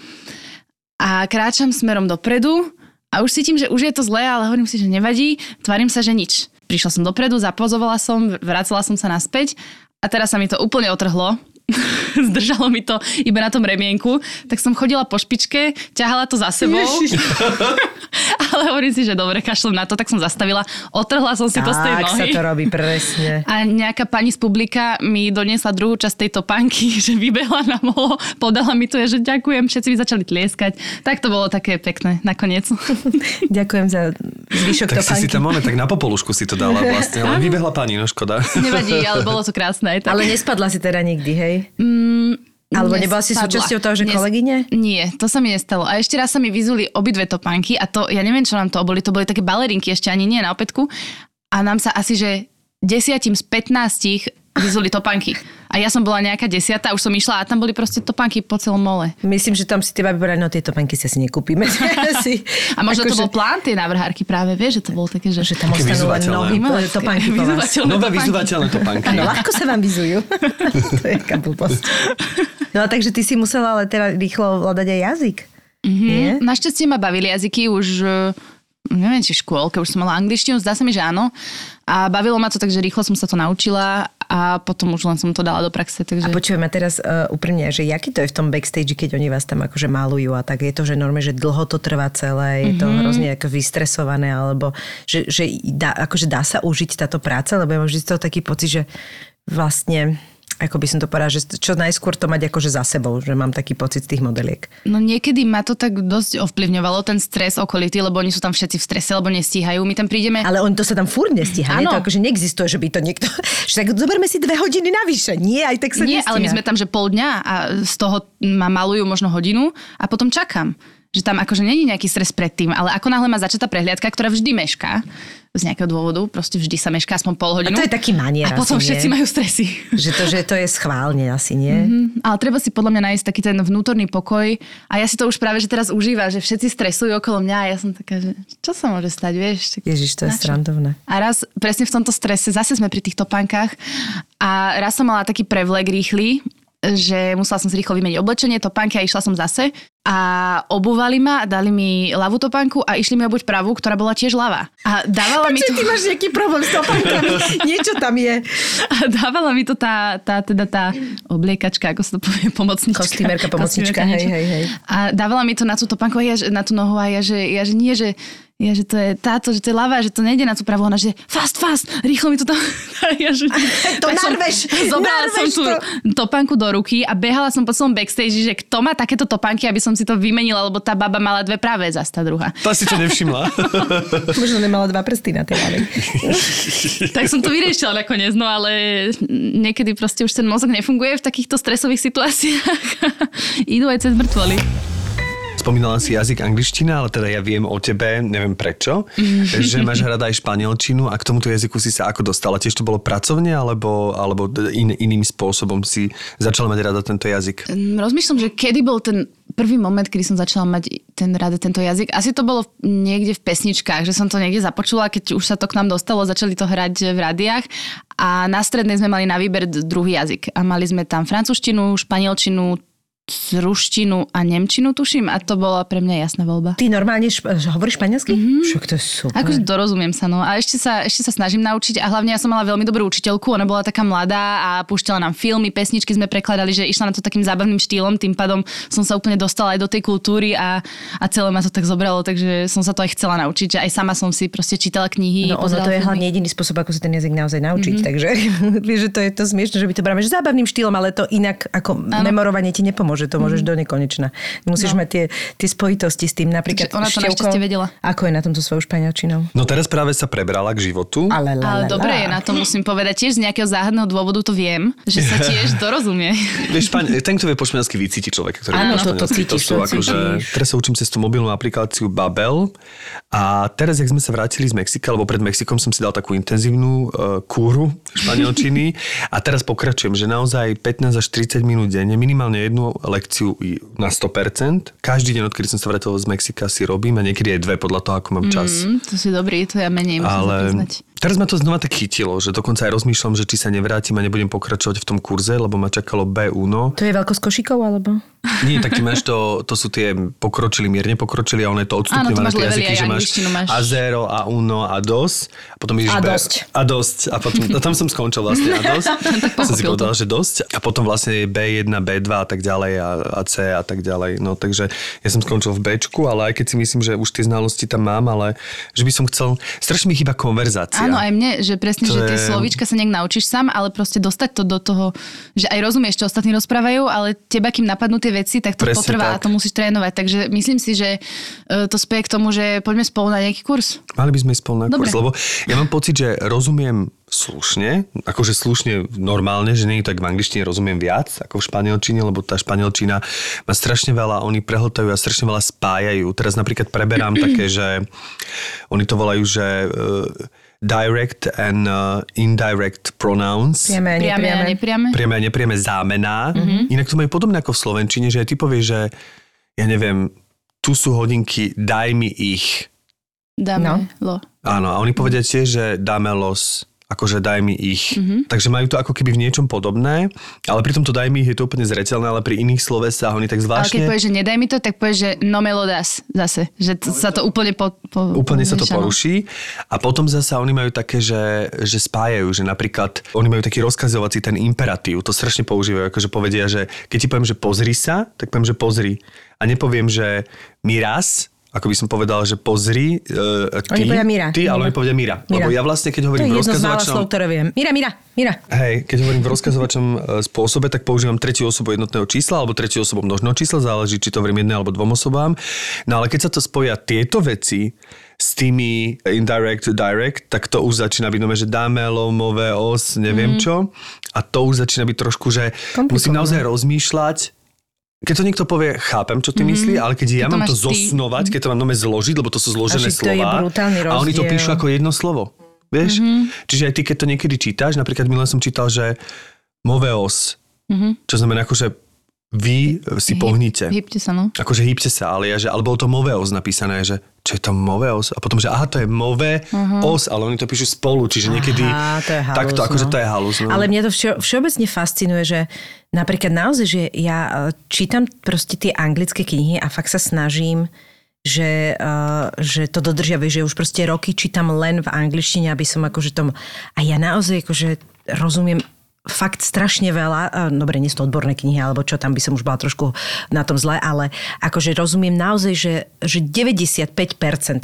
A kráčam smerom dopredu a už cítim, že už je to zlé, ale hovorím si, že nevadí, tvarím sa, že nič. Prišla som dopredu, zapozovala som, vracala som sa naspäť a teraz sa mi to úplne otrhlo. <laughs> Zdržalo mi to iba na tom remienku, tak som chodila po špičke, ťahala to za sebou. <laughs> <laughs> ale hovorím si, že dobre, kašlem na to, tak som zastavila, otrhla som si to z tej Tak sa nohy. to robí, presne. <laughs> A nejaká pani z publika mi doniesla druhú časť tej topánky, <laughs> že vybehla na molo, podala mi to, že ďakujem, všetci mi začali tlieskať. Tak to bolo také pekné nakoniec. Ďakujem za zvyšok Tak si topánky. si tam one, tak na popolušku si to dala vlastne, len vybehla pani, no škoda. Nevadí, ale bolo to krásne aj tak. Ale nespadla si teda nikdy, hej? Mm, Alebo nebola si súčasťou toho, že Nes- kolegyne? Nie, to sa mi nestalo. A ešte raz sa mi vyzuli obidve topánky a to, ja neviem, čo nám to boli, to boli také balerinky, ešte ani nie na opätku. A nám sa asi, že desiatim z 15 vyzuli topánky. A ja som bola nejaká desiata, už som išla a tam boli proste topánky po celom mole. Myslím, že tam si tie baby povedali, no tieto penky sa si nekúpime. <laughs> si, A možno to akože- bol plán tej návrhárky práve, vieš, že to bolo také, že... že tam ostanú len nohy topánky po vás. Nové topánky. vyzývateľné topánky. No, ľahko sa vám vyzujú. <laughs> to je blbosť. No takže ty si musela ale teda rýchlo ovládať aj jazyk. Nie? Mm, Našťastie ma bavili jazyky už, eh, neviem, či v škôlke, už som mala angličtinu, zdá sa mi, že áno. A bavilo ma to, takže rýchlo som sa to naučila a potom už len som to dala do praxe. Takže... A počujem ma teraz uh, úprimne, že jaký to je v tom backstage, keď oni vás tam akože malujú a tak je to, že norme, že dlho to trvá celé, je to Mhm. hrozne ako vystresované, alebo že, že dá, akože dá sa užiť táto práca, lebo ja mám vždy z toho taký pocit, že vlastne ako by som to povedala, že čo najskôr to mať akože za sebou, že mám taký pocit z tých modeliek. No niekedy ma to tak dosť ovplyvňovalo, ten stres okolitý, lebo oni sú tam všetci v strese, lebo nestíhajú. My tam prídeme... Ale on to sa tam furt nestíha, nie? To akože neexistuje, že by to niekto... <laughs> Že tak zoberme si dve hodiny navyše. Nie, aj tak sa Nie, ale my nestíha. sme tam, že pol dňa a z toho ma malujú možno hodinu a potom čakám. Že tam akože není nejaký stres predtým, ale ako náhle má začatá prehliadka, ktorá vždy mešká, z nejakého dôvodu, proste vždy sa mešká aspoň pol hodinu. A to je taký manier A potom asi, všetci nie? majú stresy. Že to, že to je schválne asi, nie? Mm-hmm. Ale treba si podľa mňa nájsť taký ten vnútorný pokoj a ja si to už práve, že teraz užívam, že všetci stresujú okolo mňa a ja som taká, že čo sa môže stať, vieš? Tak Ježiš, to je srandovné. A raz, presne v tomto strese, zase sme pri tých topánkach a raz som mala taký prevlek rýchly, že musela som si rýchlo vymeniť oblečenie, topánky a išla som zase. A obúvali ma, dali mi ľavú topánku a išli mi obuť pravú, ktorá bola tiež ľavá. A dávala mi to... ty máš nejaký problém s topánkami. <laughs> Niečo tam je. A dávala mi to tá, tá, teda tá obliekačka, ako sa to povie, pomocnička. Kostýmerka, pomocnička, hej, hej, hej. A dávala mi to na tú topánku, a ja, na tú nohu a ja, že, ja, že nie, že ja, že to je táto, že to je ľavá, že to nejde na tú pravú, ona, že fast, fast, rýchlo mi to tam... Ja, že, <laughs> To som narveš, Zobrala som narveš tú to. topánku do ruky a behala som po celom backstage, že kto má takéto topánky, aby som si to vymenila, lebo tá baba mala dve pravé, zas tá druhá. Tá si to nevšimla. <laughs> Možno nemala dva prsty na tej ľavej. <laughs> Tak som to vyriešila nakoniec, no ale niekedy proste už ten mozog nefunguje v takýchto stresových situáciách. Idú aj cez mŕtvoly. Spomínala si jazyk angličtina, ale teda ja viem o tebe, neviem prečo, <laughs> že máš rada aj španielčinu a k tomuto jazyku si sa ako dostala? Tiež to bolo pracovne alebo, alebo in, iným spôsobom si začala mať rada tento jazyk? Mm, Rozmýšľam, že kedy bol ten prvý moment, kedy som začala mať ten rada tento jazyk. Asi to bolo niekde v pesničkách, že som to niekde započula, keď už sa to k nám dostalo, začali to hrať v rádiách a na strednej sme mali na výber druhý jazyk a mali sme tam francúzštinu, španielčinu, ruštinu a nemčinu, tuším, a to bola pre mňa jasná voľba. Ty normálne šp- hovoríš španielsky? Mm-hmm. Však to je super. Akože dorozumiem sa, no. A ešte sa, ešte sa snažím naučiť a hlavne ja som mala veľmi dobrú učiteľku, ona bola taká mladá a púšťala nám filmy, pesničky sme prekladali, že išla na to takým zábavným štýlom, tým pádom som sa úplne dostala aj do tej kultúry a, a celé ma to tak zobralo, takže som sa to aj chcela naučiť, že aj sama som si proste čítala knihy. No ono to je filmy. hlavne jediný spôsob, ako sa ten jazyk naozaj naučiť. Mm-hmm. Takže <laughs> že to je to smiešne, že by to bráme že zábavným štýlom, ale to inak ako ano. memorovanie ti nepomôže. To môžeš mm-hmm. do nekonečna. Musíš no. mať tie, tie spojitosti s tým. Napríklad Takže ona to našťastie vedela. Ako je na tomto svojou španielčinou? No teraz práve sa prebrala k životu. Ale, la, Ale la, dobre la. je na to, musím povedať. Tiež z nejakého záhadného dôvodu to viem, že sa <laughs> tiež dorozumie. Vieš, špaň, ten, kto vie po španielsky, vycíti človeka, ktorý Áno, to- to cítiš, sú to akože, teraz sa učím cez tú mobilnú aplikáciu Babel a teraz, jak sme sa vrátili z Mexika, lebo pred Mexikom som si dal takú intenzívnu uh, kúru španielčiny <laughs> a teraz pokračujem, že naozaj 15 až 30 minút denne, minimálne jednu lekciu na 100%. Každý deň, odkedy som sa vrátil z Mexika, si robím a niekedy aj dve podľa toho, ako mám čas. Mm, to si dobrý, to ja menej, musím Ale priznať. teraz ma to znova tak chytilo, že dokonca aj rozmýšľam, že či sa nevrátim a nebudem pokračovať v tom kurze, lebo ma čakalo B1. To je veľkosť košíkov, alebo? Nie, tak ty máš to, to sú tie pokročili, mierne pokročili a ono je to odstupňované tie jazyky, že máš máš. a zero, a uno, a dos. A potom ideš A dosť. A dosť. A potom, a tam som skončil vlastne a dosť. <laughs> som si povedal, že dosť. A potom vlastne je B1, B2 a tak ďalej a, a C a tak ďalej. No takže ja som skončil v Bčku, ale aj keď si myslím, že už tie znalosti tam mám, ale že by som chcel, strašne mi chýba konverzácia. Áno, aj mne, že presne, To že tie je- slovíčka sa nejak naučíš sám, ale proste dostať to do toho, že aj rozumieš, čo ostatní rozprávajú, ale teba, kým napadnú tie veci, tak to Presne potrvá tak. a to musíš trénovať. Takže myslím si, že e, to spieje k tomu, že poďme spolu na nejaký kurz. Mali by sme spolu na Dobre. kurz, lebo ja mám pocit, že rozumiem slušne, akože slušne normálne, že nie je tak v angličtine rozumiem viac ako v španielčine, lebo tá španielčina má strašne veľa, oni prehltajú a strašne veľa spájajú. Teraz napríklad preberám <clears throat> také, že oni to volajú, že uh, direct and uh, indirect pronouns. Priame a Priame a nepriame. nepriame? priame a nepriame zámená. Mhm. Mm-hmm. Inak to majú podobné ako v Slovenčine, že aj ty povieš, že ja neviem, tu sú hodinky, daj mi ich. Dáme No. lo. Áno, a oni povedia tiež, že dáme los, akože daj mi ich. Mhm. Mm-hmm. Takže majú to ako keby v niečom podobné, ale pri tomto daj mi ich je to úplne zreteľné, ale pri iných slovesách oni tak Ale keď zvláštne... povieš, že nedaj mi to, tak povieš, že no me lo das zase. Že t- sa to úplne po, po, Úplne sa to pomiešalo. poruší. A potom zasa oni majú také, že, že spájajú, že napríklad oni majú taký rozkazovací ten imperatív, to strašne používajú, akože povedia, že keď ti poviem, že pozri sa, tak poviem, že pozri. A nepoviem, že mi raz, ako by som povedal, že pozri, uh, ty, Oni povedia Mira. ty, ale oni povedia Mira. Mira. Lebo ja vlastne, keď To hovorím je v mála slov, rozkazovačnom... ktoré viem. Mira, Mira, Mira. Hej, keď hovorím v rozkazovačom e, spôsobe, tak používam tretiu osobu jednotného čísla alebo tretiu osobu množného čísla, záleží, či to hovorím jednej alebo dvom osobám. No ale keď sa to spoja tieto veci s tými indirect to direct, tak to už začína byť nové, že dáme lomové os, neviem mm. čo. A to už začína byť trošku, že musím naozaj rozmýšľať, keď to niekto povie, chápem, čo ty mm-hmm. myslí, ale keď ja Keď mám to máš ty. zosnovať, keď to mám nome zložiť, lebo to sú zložené Až to je slova. a oni to píšu ako jedno slovo. Vieš? Mm-hmm. Čiže aj ty, keď to niekedy čítaš, napríklad minule som čítal, že moveos, mm-hmm. čo znamená ako, že vy si pohnite. Hýbte sa, no. Akože hýbte sa, ale ja, že, ale bolo to moveos napísané, že čo je to moveos? A potom, že aha, to je move os, ale oni to píšu spolu, čiže niekedy Aha, to je halus, takto, akože no. to je halus. No. Ale mňa to všeo, všeobecne fascinuje, že napríklad naozaj, že ja e, čítam proste tie anglické knihy a fakt sa snažím že, uh, že to dodržia, vieš, že už proste roky čítam len v angličtine, aby som akože tomu... A ja naozaj akože rozumiem fakt strašne veľa, uh, dobre, nie sú to odborné knihy, alebo čo, tam by som už bola trošku na tom zle, ale akože rozumiem naozaj, že, že 95%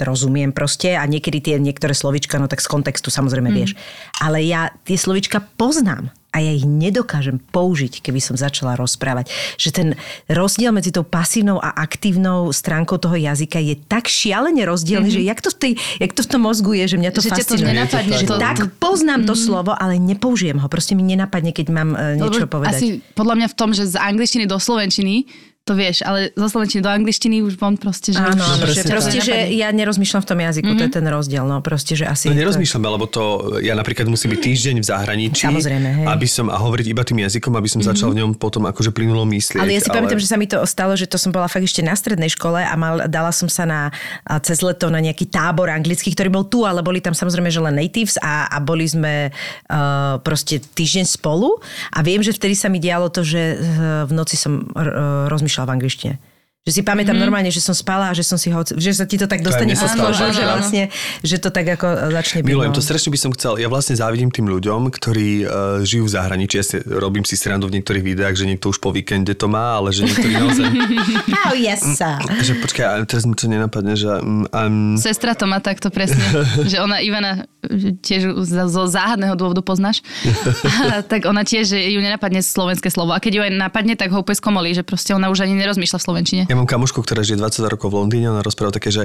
rozumiem proste a niekedy tie niektoré slovička, no tak z kontextu samozrejme vieš. Ale ja tie slovička poznám a ja ich nedokážem použiť, keby som začala rozprávať. Že ten rozdiel medzi tou pasívnou a aktívnou stránkou toho jazyka je tak šialene rozdielny, mm-hmm. že jak to, v tej, jak to v tom mozgu je, že mňa to Že ťa to fascinuje. nenapadne, že to tak poznám to slovo, ale nepoužijem ho. Proste mi nenapadne, keď mám uh, niečo Lebo povedať. Asi podľa mňa v tom, že z angličtiny do slovenčiny to vieš, ale zo slovenčiny do angličtiny už von proste, že Áno, už, áno, že presne proste, že ja nerozmýšľam v tom jazyku, mm-hmm. to je ten rozdiel, no proste, že asi... No nerozmýšľam, lebo to, ja napríklad musím byť týždeň v zahraničí, Samozrejme, hej. aby som, a hovoriť iba tým jazykom, aby som začal v ňom potom akože plynulo myslieť. Ale ja si pamätám, že sa mi to stalo, že to som bola fakt ešte na strednej škole a mal, dala som sa na, cez leto na nejaký tábor anglický, ktorý bol tu, ale boli tam samozrejme, že len natives a, a boli sme uh, proste týždeň spolu a viem, že vtedy sa mi dialo to, že uh, v noci som uh, rozmýšľala v angličtine. Že si pamätám mm-hmm. normálne, že som spala a že som si ho, že sa ti to tak dostane pod kožu, že vlastne, že to tak ako začne byť. Milujem, no. to strašne by som chcel. Ja vlastne závidím tým ľuďom, ktorí uh, žijú v zahraničí. Ja si, robím si srandu v niektorých videách, že niekto už po víkende to má, ale že niektorí naozaj... <laughs> Oh, yes, sir. že počkaj, ale teraz mi to nenapadne, že... Um, Sestra to má takto presne, <laughs> že ona Ivana tiež z- zo záhadného dôvodu poznáš, <laughs> a tak ona tiež, že ju nenapadne slovenské slovo. A keď ju aj napadne, tak ho úplne skomolí, že proste ona už ani nerozmýšľa v slovenčine. ja mám kamošku, ktorá žije 20 rokov v Londýne, ona rozpráva také, že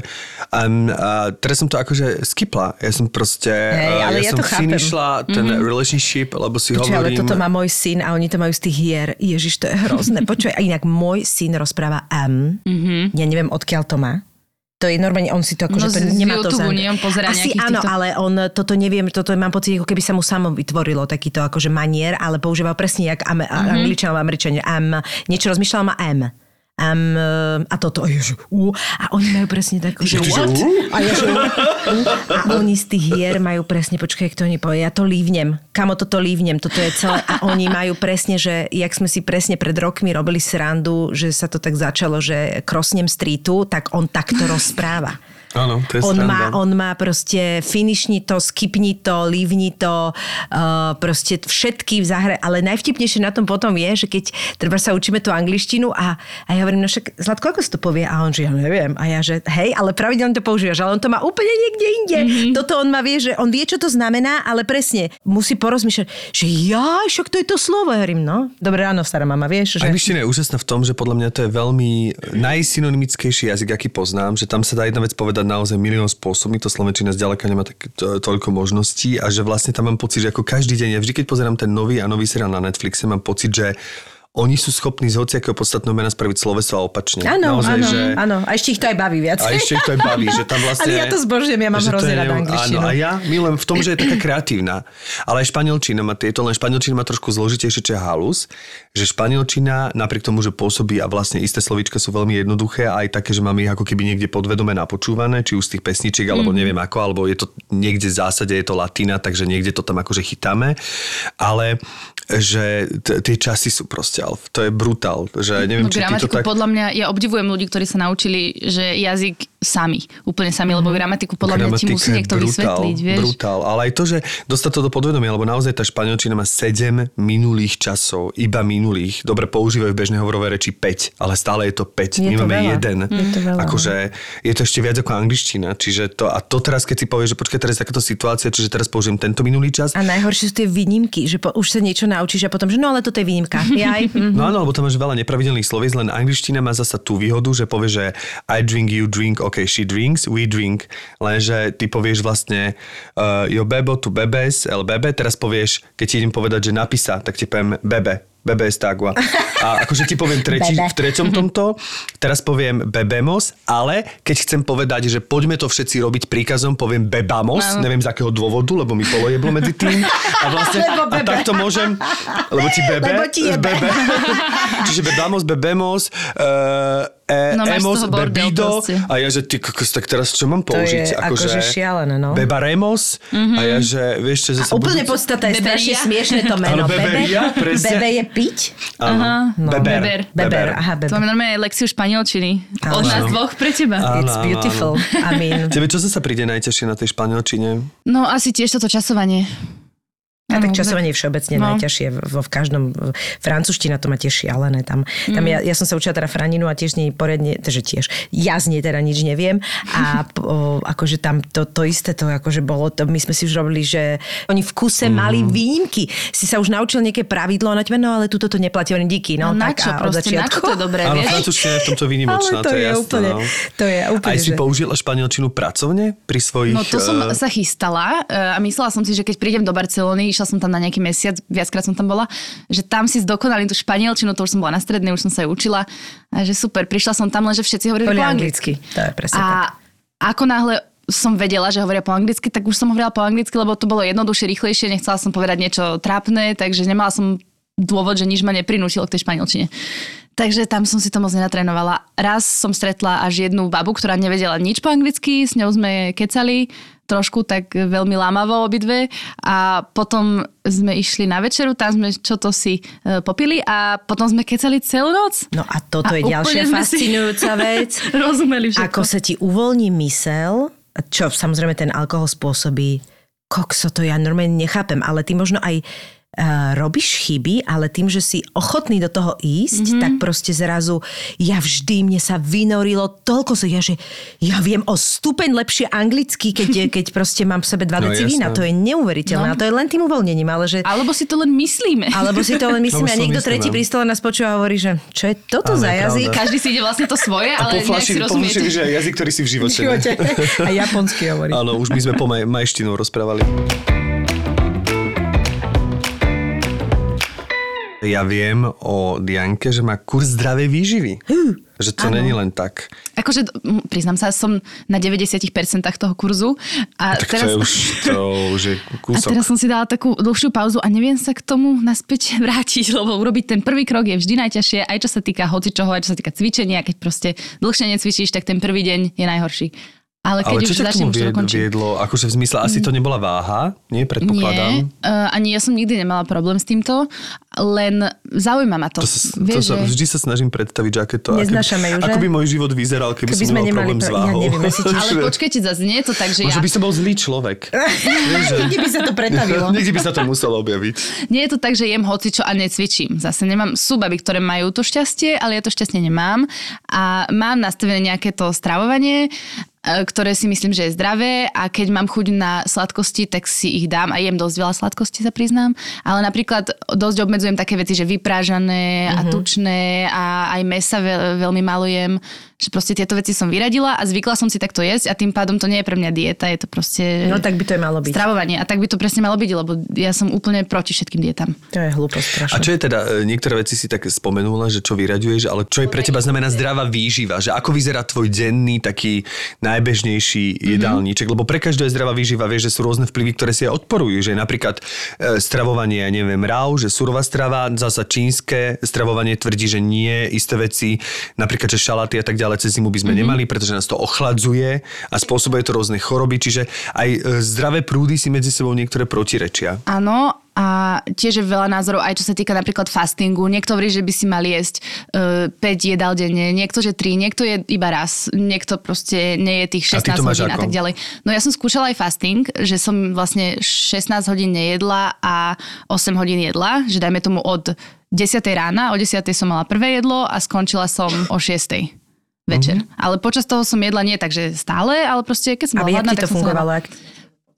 um, uh, teraz som to akože skipla. Ja som proste... Hej, uh, ale ja, ja som to finishla ten mm-hmm. relationship, lebo si Počuj, ale hovorím... toto má môj syn a oni to majú z tých hier. Ježiš, to je hrozné. Počuj, a inak môj syn rozpráva M. Mm-hmm. Ja neviem, odkiaľ to má. To je normálne, on si to akože No to nemá to YouTube, za... nie? On pozerá Asi áno, týchto- ale on toto neviem, toto mám pocit, ako keby sa mu samo vytvorilo takýto akože manier, ale používal presne jak am- mm-hmm. angličan alebo američania. M, niečo rozmýšľal má M. Um, a toto, ježi, uh, a oni majú presne tak, že what? A, ja, že, uh, a oni z tých hier majú presne, počkaj, kto oni povie, ja to lívnem, kamo toto lívnem, toto je celé. A oni majú presne, že jak sme si presne pred rokmi robili srandu, že sa to tak začalo, že krosnem streetu, tak on takto rozpráva. Áno, to je On má, on má proste finishni to, skipni to, lívni to, uh, proste všetky v zahre, ale najvtipnejšie na tom potom je, že keď treba sa učíme tú angličtinu a, a ja hovorím, no však Zlatko, ako sa to povie? A on, že ja neviem. A ja, že hej, ale pravidelne to používaš, ale on to má úplne niekde inde. Mm-hmm. Toto on má vie, že on vie, čo to znamená, ale presne musí porozmýšľať, že ja, však to je to slovo. Ja hovorím, no, dobré ráno, stará mama, vieš, že... Angličtina je úžasná v tom, že podľa mňa to je veľmi najsynonymickejší jazyk, aký poznám, že tam sa dá jedna vec povedať vykladať naozaj milión spôsobmi, to Slovenčina zďaleka nemá tak, to, toľko možností a že vlastne tam mám pocit, že ako každý deň, ja vždy keď pozerám ten nový a nový seriál na Netflixe, mám pocit, že oni sú schopní z hociakého podstatného mena spraviť sloveso a opačne. Áno, Naozaj, áno, že... áno. A ešte ich to aj baví viac. A ešte ich to aj baví, že tam vlastne... <laughs> Ale ja to zbožujem, ja mám hrozne je rada angličtinu. Áno, a ja milujem v tom, že je taká kreatívna. Ale aj španielčina má tieto, len španielčina má trošku zložitejšie, čo je halus, že španielčina napriek tomu, že pôsobí a vlastne isté slovíčka sú veľmi jednoduché, aj také, že máme ich ako keby niekde podvedome napočúvané, či už z tých pesničiek, alebo neviem ako, alebo je to niekde v zásade je to latina, takže niekde to tam akože chytáme. Ale že t- tie časy sú proste, Alf. To je brutál. Že neviem, No či ty to gramatiku tak... podľa mňa, ja obdivujem ľudí, ktorí sa naučili, že jazyk sami, úplne sami, lebo gramatiku podľa mňa ti Gramatika musí niekto brutál, vysvetliť, vieš. Brutál, ale aj to, že dostať to do podvedomia, lebo naozaj tá španielčina má 7 minulých časov, iba minulých. Dobre, používajú v bežnej hovorovej reči 5, ale stále je to 5. Je My to máme veľa. jeden. Je to veľa, no. Akože je to ešte viac ako angličtina. Čiže to, a to teraz, keď si povieš, že počkaj, teraz je takáto situácia, čiže teraz použijem tento minulý čas. A najhoršie sú tie výnimky, že po, už sa niečo naučíš a potom, že no ale toto je výnimka. Jaj. Mhm. No áno, lebo tam máš veľa nepravidelných slovíc, len angličtina má zasa tú výhodu, že povie, že I drink, you drink, ok, she drinks, we drink. Lenže ty povieš vlastne uh, yo bebo, tu bebes, el bebe, teraz povieš, keď ti idem povedať, že napísa, tak ti poviem bebe. Bebe es agua. A akože ti poviem tretí, v treťom tomto, teraz poviem bebemos, ale keď chcem povedať, že poďme to všetci robiť príkazom, poviem bebamos, Áno. neviem z akého dôvodu, lebo mi polojeblo medzi tým. A vlastne, a takto môžem, lebo ti bebe, Lebo ti jebe. bebe. Čiže bebamos, bebemos, uh, e, No, emos, bebido. proste. A ja, že ty kokos, tak teraz čo mám To použiť? je akože šialené, no. Bebaremos. A ja, že vieš čo, zase Úplne budú- podstata je Beberia. strašne smiešne to meno. Áno, beberia, Bebe, presne. bebe je piť? Áno. No. Beber. Beber. Beber, aha, To beber. máme normálne lekciu španielčiny. Od Áno. nás dvoch pre teba. Áno, It's áno, beautiful. I mean, Tebe čo sa príde najťažšie na tej španielčine? No asi tiež toto časovanie. A tak časovanie je všeobecne No. najťažšie vo v každom. Francúzština to má tiež šialené. Tam, tam ja, ja som sa učila teda franinu a tiež nej poriadne, takže tiež, ja z nej teda nič neviem. A <laughs> o, akože tam to, to isté to akože bolo, to, my sme si už robili, že oni v kuse mali výnimky. Si sa už naučil nejaké pravidlo na no ale tuto to neplatí, oni díky. No, No, na tak čo a proste, na čo to je dobré, Áno, <laughs> francúzština je v tomto výnimočná, Ale to, je jasné. úplne, no. to je úplne, Aj si že- použila španielčinu pracovne pri svojich... No to som eh, sa chystala eh, a myslela som si, že keď prídem do Barcelony, išla som tam na nejaký mesiac, viackrát som tam bola, že tam si zdokonalím tú španielčinu, to už som bola na strednej, už som sa ju učila a že super, prišla som tam, lenže všetci hovorili po anglicky. To je presne tak. A ako náhle som vedela, že hovoria po anglicky, tak už som hovorila po anglicky, lebo to bolo jednoduchšie, rýchlejšie, nechcela som povedať niečo trápne, takže nemala som dôvod, že nič ma neprinútilo k tej španielčine. Takže tam som si to moc nenatrénovala. Raz som stretla až jednu babu, ktorá nevedela nič po anglicky, s ňou sme kecali trošku tak veľmi lámavo obidve a potom sme išli na večeru, tam sme čo to si e, popili a potom sme kecali celú noc. No a toto A je ďalšia fascinujúca <laughs> vec. Rozumeli všetko. Ako sa ti uvoľní mysel, čo samozrejme ten alkohol spôsobí, kokso, to ja normálne nechápem, ale ty možno aj uh, robíš chyby, ale tým, že si ochotný do toho ísť, mm-hmm. tak proste zrazu ja vždy, mne sa vynorilo toľko, so ja, že ja viem o stupeň lepšie anglicky, keď, <laughs> keď proste mám v sebe dva No, deci vína. To je neuveriteľné. No. A to je len tým uvoľnením, ale že... Alebo si to len myslíme. Alebo si to len <laughs> myslíme Alebo a niekto myslíme. tretí pri stole nás počúva a hovorí, že čo je toto Áno, za jazyk? pravda. Každý si ide vlastne to svoje, A ale po nejak si rozumiete. že jazyk, ktorý si v <laughs> V živote. ne? živote. A japonsky hovorí. Áno, už my sme po maj, majštinou rozprávali. Ja viem o Dianke, že má kurz zdravej výživy. Že to není len tak. Akože, priznám sa, som na 90% toho kurzu. A Tak teraz, to je už, to už je <laughs> a kúsok. teraz som si dala takú dlhšiu pauzu a neviem sa k tomu naspäť <laughs> vrátiť, lebo urobiť ten prvý krok je vždy najťažšie, aj čo sa týka hocičoho, aj čo sa týka cvičenia. Keď proste dlhšie necvičíš, tak ten prvý deň je najhorší. Ale keď Ale už čo ťa k začnem, tomu už to vied, dokončím. viedlo? Akože v zmysle, asi to nebola váha, nie? Predpokladám. Nie, uh, ani ja som nikdy nemala problém s týmto, len zaujíma ma to. To sa, to Vieš, sa, že- vždy sa snažím predstaviť, že aké to... Neznášame ju, aké, že? Ako by môj život vyzeral, keby, Keby som mal problém s pro- ja váhou. neviem, <laughs> si- Ale počkajte, zase nie je to tak, že Možno ja... by som bol zlý človek. <laughs> Kde by sa to pretavilo? <laughs> Niekde by sa to muselo objaviť. Nie je to tak, že jem hocičo a necvičím. Zase nemám, sú baby, ktoré majú to šťastie, ale ja to šťastie nemám. A mám nastavené nejaké to stravovanie, ktoré si myslím, že je zdravé a keď mám chuť na sladkosti, tak si ich dám a jem dosť veľa sladkosti, sa priznám. Ale napríklad dosť obmedzujem také veci, že vyprážané a tučné a aj mesa veľ, veľmi málo jem, Že proste tieto veci som vyradila a zvykla som si takto jesť a tým pádom to nie je pre mňa dieta, je to proste No tak by to aj malo byť. stravovanie. A tak by to presne malo byť, lebo ja som úplne proti všetkým dietám. To je hlúposť. A čo je teda, e, niektoré veci si tak spomenula, že čo vyraďuješ, ale čo je pre teba znamená zdravá výživa? Že ako vyzerá tvoj denný taký najbežnejší jedálniček? Lebo pre každého je zdravá výživa, vieš, že sú rôzne vplyvy, ktoré si aj odporujú. Že napríklad e, stravovanie, ja neviem, rau, že surová strava, zasa čínske stravovanie tvrdí, že nie, isté veci, napríklad, že šalaty a tak ďalej cez zimu by sme nemali, pretože nás to ochladzuje a spôsobuje to rôzne choroby, čiže aj e, zdravé prúdy si medzi sebou niektoré protirečia. Áno, a tiež je veľa názorov, aj čo sa týka napríklad fastingu. Niekto hovorí, že by si mal jesť uh, 5 jedál denne, niekto, že 3, niekto je iba raz, niekto proste nie je tých A ty 16 to máš hodín a ako? tak ďalej. No ja som skúšala aj fasting, že som vlastne 16 hodín nejedla a 8 hodín jedla, že dajme tomu od 10 rána, o 10 som mala prvé jedlo a skončila som o 6 večer. Mhm. Ale počas toho som jedla nie tak, že stále, ale proste keď som bola hladná, tak to som sa fungovalo? Jak...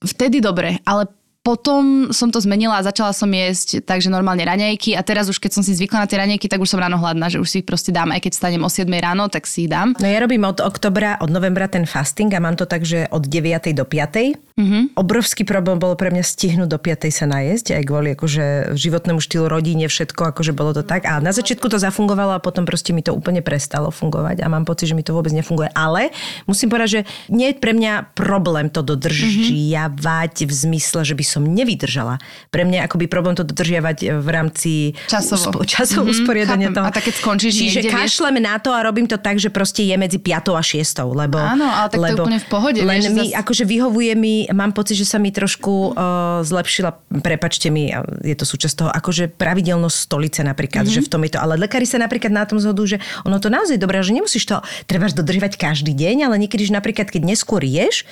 Vtedy dobre, ale potom som to zmenila a začala som jesť takže normálne raňajky a teraz už keď som si zvykla na tie raňajky, tak už som ráno hladná, že už si ich proste dám, aj keď stanem o 7 ráno, tak si ich dám. No ja robím od oktobra, od novembra ten fasting a mám to tak, že od 9. do 5. Mm-hmm. Obrovský problém bolo pre mňa stihnúť do 5. sa najesť, aj kvôli akože životnému štýlu rodine, všetko, akože bolo to tak. A na začiatku to zafungovalo a potom proste mi to úplne prestalo fungovať a mám pocit, že mi to vôbec nefunguje. Ale musím povedať, že nie je pre mňa problém to dodržiavať v zmysle, že by som nevydržala. Pre mňa akoby problém to dodržiavať v rámci Časovo. uspo- časovo Mhm, usporiadania chápem. toho. A tak keď skončíš Čiže niekde, vieš- kašlem na to a robím to tak, že proste je medzi 5 a 6, lebo... Áno, ale tak to je úplne v pohode, Len vieš, mi, zas- akože vyhovuje mi, mám pocit, že sa mi trošku uh, zlepšila, prepačte mi, a je to súčasť toho, akože pravidelnosť stolice napríklad, Mhm. mm-hmm. že v tom je to, ale lekári sa napríklad na tom zhodujú, že ono to naozaj dobré, že nemusíš to treba dodržovať každý deň, ale niekedy, že napríklad keď neskôr ješ,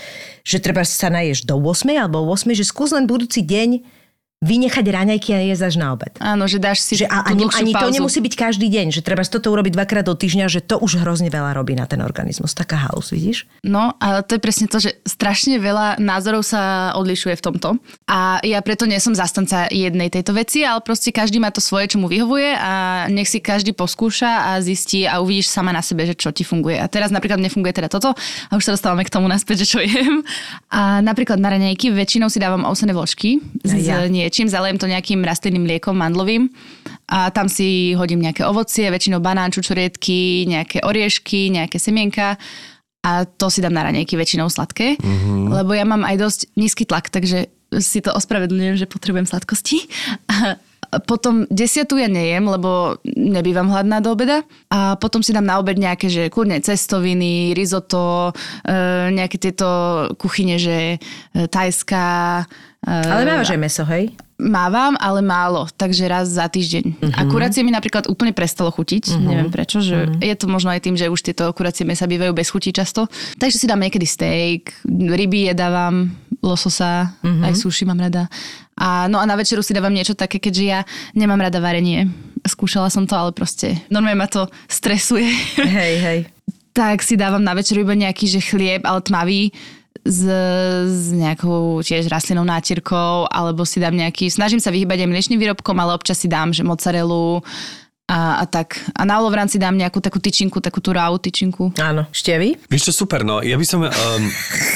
že treba sa naješ do 8 alebo o 8, že skús len budúci deň vynechať raňajky a jesť až na obed. Áno, že dáš si Že a, a tú dlhšiu ani to pauzu. nemusí byť každý deň, že treba toto urobiť dvakrát do týždňa, že to už hrozne veľa robí na ten organizmus. Taká halus, vidíš? No, ale to je presne to, že strašne veľa názorov sa odlišuje v tomto. A ja preto nie som zastanca jednej tejto veci, ale proste každý má to svoje, čo mu vyhovuje a nech si každý poskúša a zistí a uvidíš sama na sebe, že čo ti funguje. A teraz napríklad mne funguje teda toto a už sa dostávame k tomu naspäť, že čo jem. A napríklad na raňajky väčšinou si dávam ovsené vločky s Ja. Niečím, zalejem to nejakým rastlinným mliekom mandlovým a tam si hodím nejaké ovocie, väčšinou banán, čučoriedky, nejaké oriešky, nejaké semienka a to si dám na raňajky väčšinou sladké, mm-hmm. lebo ja mám aj dosť nízky tlak, takže si to ospravedlňujem, že potrebujem sladkosti. Potom desiatu ja nejem, lebo nebývam hladná do obeda. A potom si dám na obed nejaké, že kľudne cestoviny, risotto, e, nejaké tieto kuchyne, že e, tajská. E, Ale mávaš aj meso, hej? Mávam, ale málo, takže raz za týždeň. Uh-huh. A kuracie mi napríklad úplne prestalo chutiť, uh-huh. neviem prečo, že uh-huh. je to možno aj tým, že už tieto kuracie mesa bývajú bez chutí často. Takže si dám niekedy steak, ryby jedávam, lososa, uh-huh. aj sushi mám rada. A, no a na večeru si dávam niečo také, keďže ja nemám rada varenie. Skúšala som to, ale proste normálne ma to stresuje. Hej, hej. <laughs> tak si dávam na večeru iba nejaký, že chlieb, ale tmavý, s, s nejakou tiež rastlinnou nátierkou, alebo si dám nejaký, snažím sa vyhýbať aj mliečným výrobkom, ale občas si dám, že mozzarellu a, a tak. A na olovranci dám nejakú takú tyčinku, takú tú rau tyčinku. Áno. Števy? Vieš čo, super, no. Ja by som um,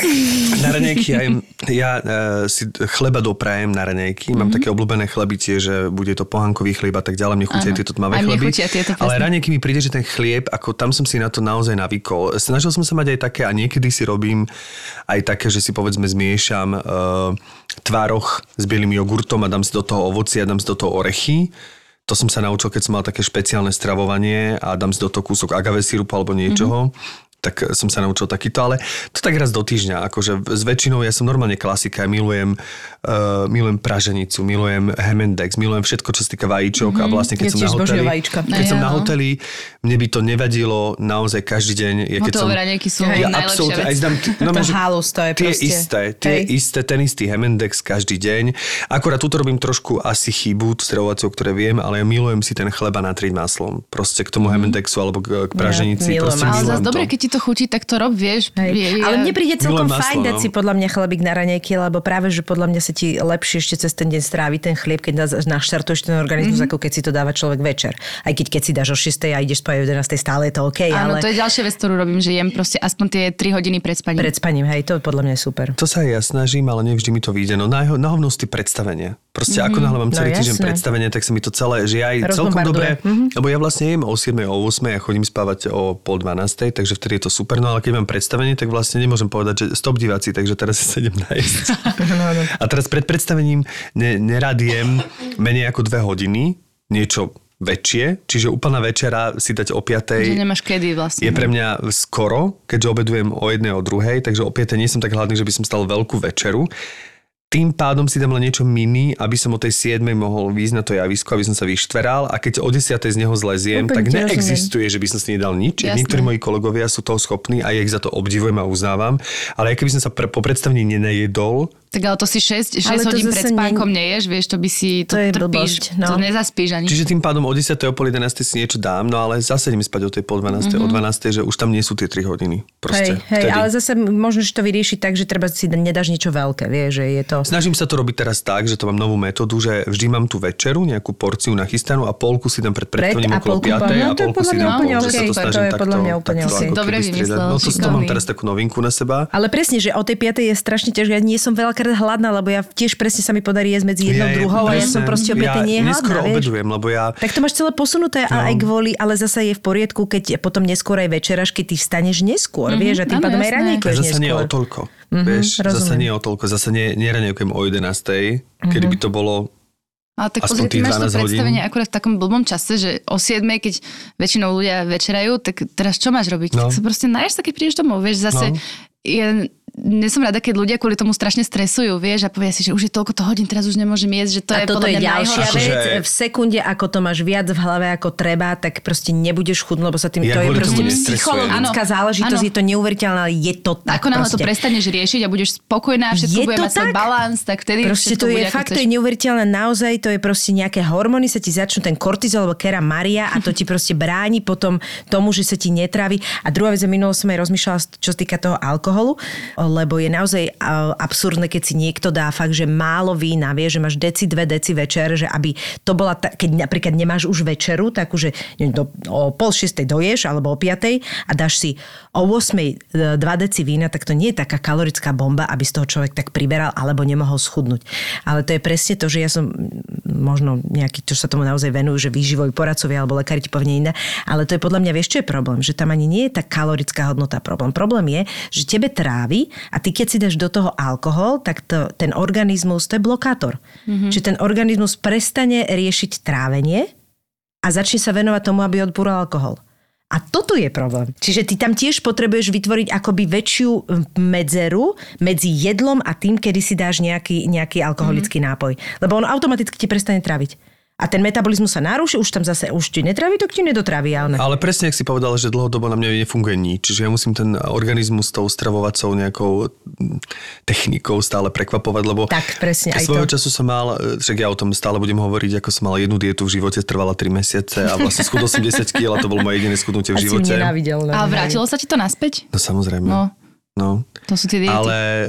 <laughs> na raňajky, ja, ja uh, si chleba doprajem na raňajky. Mhm. Mám také obľúbené chleby tie, že bude to pohankový chlieb a tak ďalej. Mne chutia tieto tmavé chleby. tieto, ale raňajky mi príde, že ten chlieb, ako tam som si na to naozaj navykol. Snažil som sa mať aj také a niekedy si robím aj také, že si povedzme zmiešam uh, tvároch s bielým jogurtom a dám si do toho ovoci a dám si do toho orechy. To som sa naučil, keď som mal také špeciálne stravovanie a dám si do toho kúsok agave sirupu alebo niečoho. Mm-hmm tak som sa naučil takýto, ale to tak raz do týždňa, akože s väčšinou ja som normálne klasika, ja milujem, uh, milujem praženicu, milujem Hemendex, milujem všetko, čo sa týka vajíčok mm-hmm. a vlastne keď Ja som na hoteli, keď Aj som ja, na no. hoteli, mne by to nevadilo naozaj každý deň. Ja, keď som, sú ja absolútne, aj zdám, no, To že halus, to je tie proste- isté, tie Hej. isté, ten istý Hemendex každý deň. Akorát tuto robím trošku asi chybu, stravovacou, ktoré viem, ale ja milujem si ten chleba natriť maslom. Proste k tomu Hemendexu alebo k, k praženici. milujem proste Ale zase dobre, keď ti to chutí, tak to rob, vieš. Hej. Je, je, Ale mne príde celkom Milujem fajn maslo, dať no. si podľa mňa chlebík na raňajky, lebo práve, že podľa mňa sa ti lepšie ešte cez ten deň strávi ten chlieb, keď na- naštartuješ ten organizmus, Mhm. mm-hmm. ako keď si to dáva človek večer. Aj keď, keď si dáš o 6 a ideš spať o 11, stále je to OK, Áno, ale to je ďalšia vec, ktorú robím, že jem proste aspoň tie 3 hodiny pred spaním. pred spaním, hej, to podľa mňa je super. To sa aj ja snažím, ale nevždy mi to vyjde. No na, na predstavenia. Proste mm-hmm. ako náhle mám celý No týždeň predstavenie, tak sa mi to celé, že ja aj celkom dobre. Mhm. lebo ja vlastne jem o 7, o 8 a chodím spávať o pol 12, takže vtedy je to super. No ale keď mám predstavenie, tak vlastne nemôžem povedať, že stop diváci, takže teraz sa idem nájsť. a teraz pred predstavením ne, nerad jem menej ako dve hodiny, niečo väčšie, čiže úplná večera si dať o 5. Že nemáš kedy vlastne. Je pre mňa skoro, keďže obedujem o jednej, o druhej, takže o piatej nie som tak hladný, že by som stal veľkú večeru. Tým pádom si dám len niečo mini, aby som o tej 7 mohol výjsť na to javisko, aby som sa vyštveral a keď o 10 z neho zle zjem, Úplne tak neexistuje, že by som si nedal nič. Jasné. Niektorí moji kolegovia sú toho schopní a ja ich za to obdivujem a uznávam, ale aj keby som sa pre, po predstavení nenajedol, Tak ale to si 6, 6 Ale to hodín pred spánkom neješ, vieš, to by si, to, To je trpíš, blbosť, no. to nezaspíš ani. Čiže tým pádom o 10. o pol 11. si niečo dám, no ale zase idem spať o tej pol 12. Mm-hmm. o 12. že už tam nie sú tie 3 hodiny. Proste, Hej, hej, vtedy. ale zase môžeš to vyriešiť tak, že treba si nedáš niečo veľké, vieš, že je to... Snažím sa to robiť teraz tak, že to mám novú metódu, že vždy mám tú večeru, nejakú porciu nachystanú a polku si dám pred predstavením a okolo polku 5 po- no, a polku si dám pol, že sa to to snažím je takto, Dobre vymyslel. No to, mám teraz takú novinku na seba. Ale presne, že o tej 5. je strašne ťažké. Ja nie som veľakrát hladná, lebo ja tiež presne sa mi podarí jesť medzi jednou Ja- druhou a ja presne. som proste o 5. ja nie neskoro hladná, vieš. obedujem, lebo ja... Tak to máš celé posunuté, ale No. aj kvôli, ale zase je v poriadku, keď potom neskôr aj večeraš, keď ty vstaneš neskôr, Mhm, vieš, a tým pádom aj ranejkuješ Zase nie o neskôr. toľko. Vieš, zase rozumiem. nie o toľko. Zase nie, neraňujem o 11. Kedy by to bolo Ale tak Aspoň pozri, ty máš to 12 hodín. predstavenie akurát v takom blbom čase, že o 7, keď väčšinou ľudia večerajú, tak teraz čo máš robiť? No. Tak sa proste naješ sa, keď prídeš domov. Vieš, zase No. ja nie som rada, keď ľudia kvôli tomu strašne stresujú, vieš, a povia si, že už je toľko to hodín, teraz už nemôžem jesť, že to a je toto je ďalšia. Akože- vec. V sekunde, ako to máš viac v hlave ako treba, tak proste nebudeš chudnúť, lebo sa tým, Ja to je proste psychologická záležitosť, je to neuveriteľné, ale je to tak Ako náhle to prestaneš riešiť a budeš spokojná všetko Je bude to mať svoj balans, tak vtedy Proste to je fakt, to je neuveriteľné, naozaj to je proste nejaké hormóny, sa ti začnú ten kortizol alebo kera Maria a to ti <laughs> proste bráni potom tomu, že sa ti netrávi. A druhá vec, minulo som aj rozmýšľala, čo sa týka toho alkoholu, lebo je naozaj absurdné, keď si niekto dá fakt, že málo vína, vie, že máš deci, dve deci večer, že aby to bola, ta, keď napríklad nemáš už večeru, tak už do, o pol šiestej doješ alebo o piatej a dáš si o 8 dva deci vína, tak to nie je taká kalorická bomba, aby z toho človek tak priberal alebo nemohol schudnúť. Ale to je presne to, že ja som možno nejaký, čo sa tomu naozaj venujú, že výživoví poradcovia alebo lekári ti povie iné, ale to je podľa mňa, vieš, čo je problém? Že tam ani nie je tá kalorická hodnota problém. Problém je, že tebe trávi a ty keď si dáš do toho alkohol, tak to, ten organizmus, to je blokátor. Mm-hmm. Čiže ten organizmus prestane riešiť trávenie a začne sa venovať tomu, aby odbúral alkohol. A toto je problém. Čiže ty tam tiež potrebuješ vytvoriť akoby väčšiu medzeru medzi jedlom a tým, kedy si dáš nejaký, nejaký alkoholický mm. nápoj. Lebo on automaticky ti prestane traviť. A ten metabolizmus sa naruší, už tam zase už ti netraví, to ti nedotraví. Ale... Ale presne, ak si povedal, že dlhodobo na mňa nefunguje nič. Čiže ja musím ten organizmus tou stravovacou nejakou mm, technikou stále prekvapovať, lebo Tak, presne, aj svojho to. času som mal, e, však ja o tom stále budem hovoriť, ako som mal jednu dietu v živote, trvala 3 mesiace a vlastne schudol som 10 kg a to bolo moje jediné schudnutie v živote. nenávidel. A vrátilo sa ti to naspäť? No samozrejme. No. no. To sú tie diety. Ale e,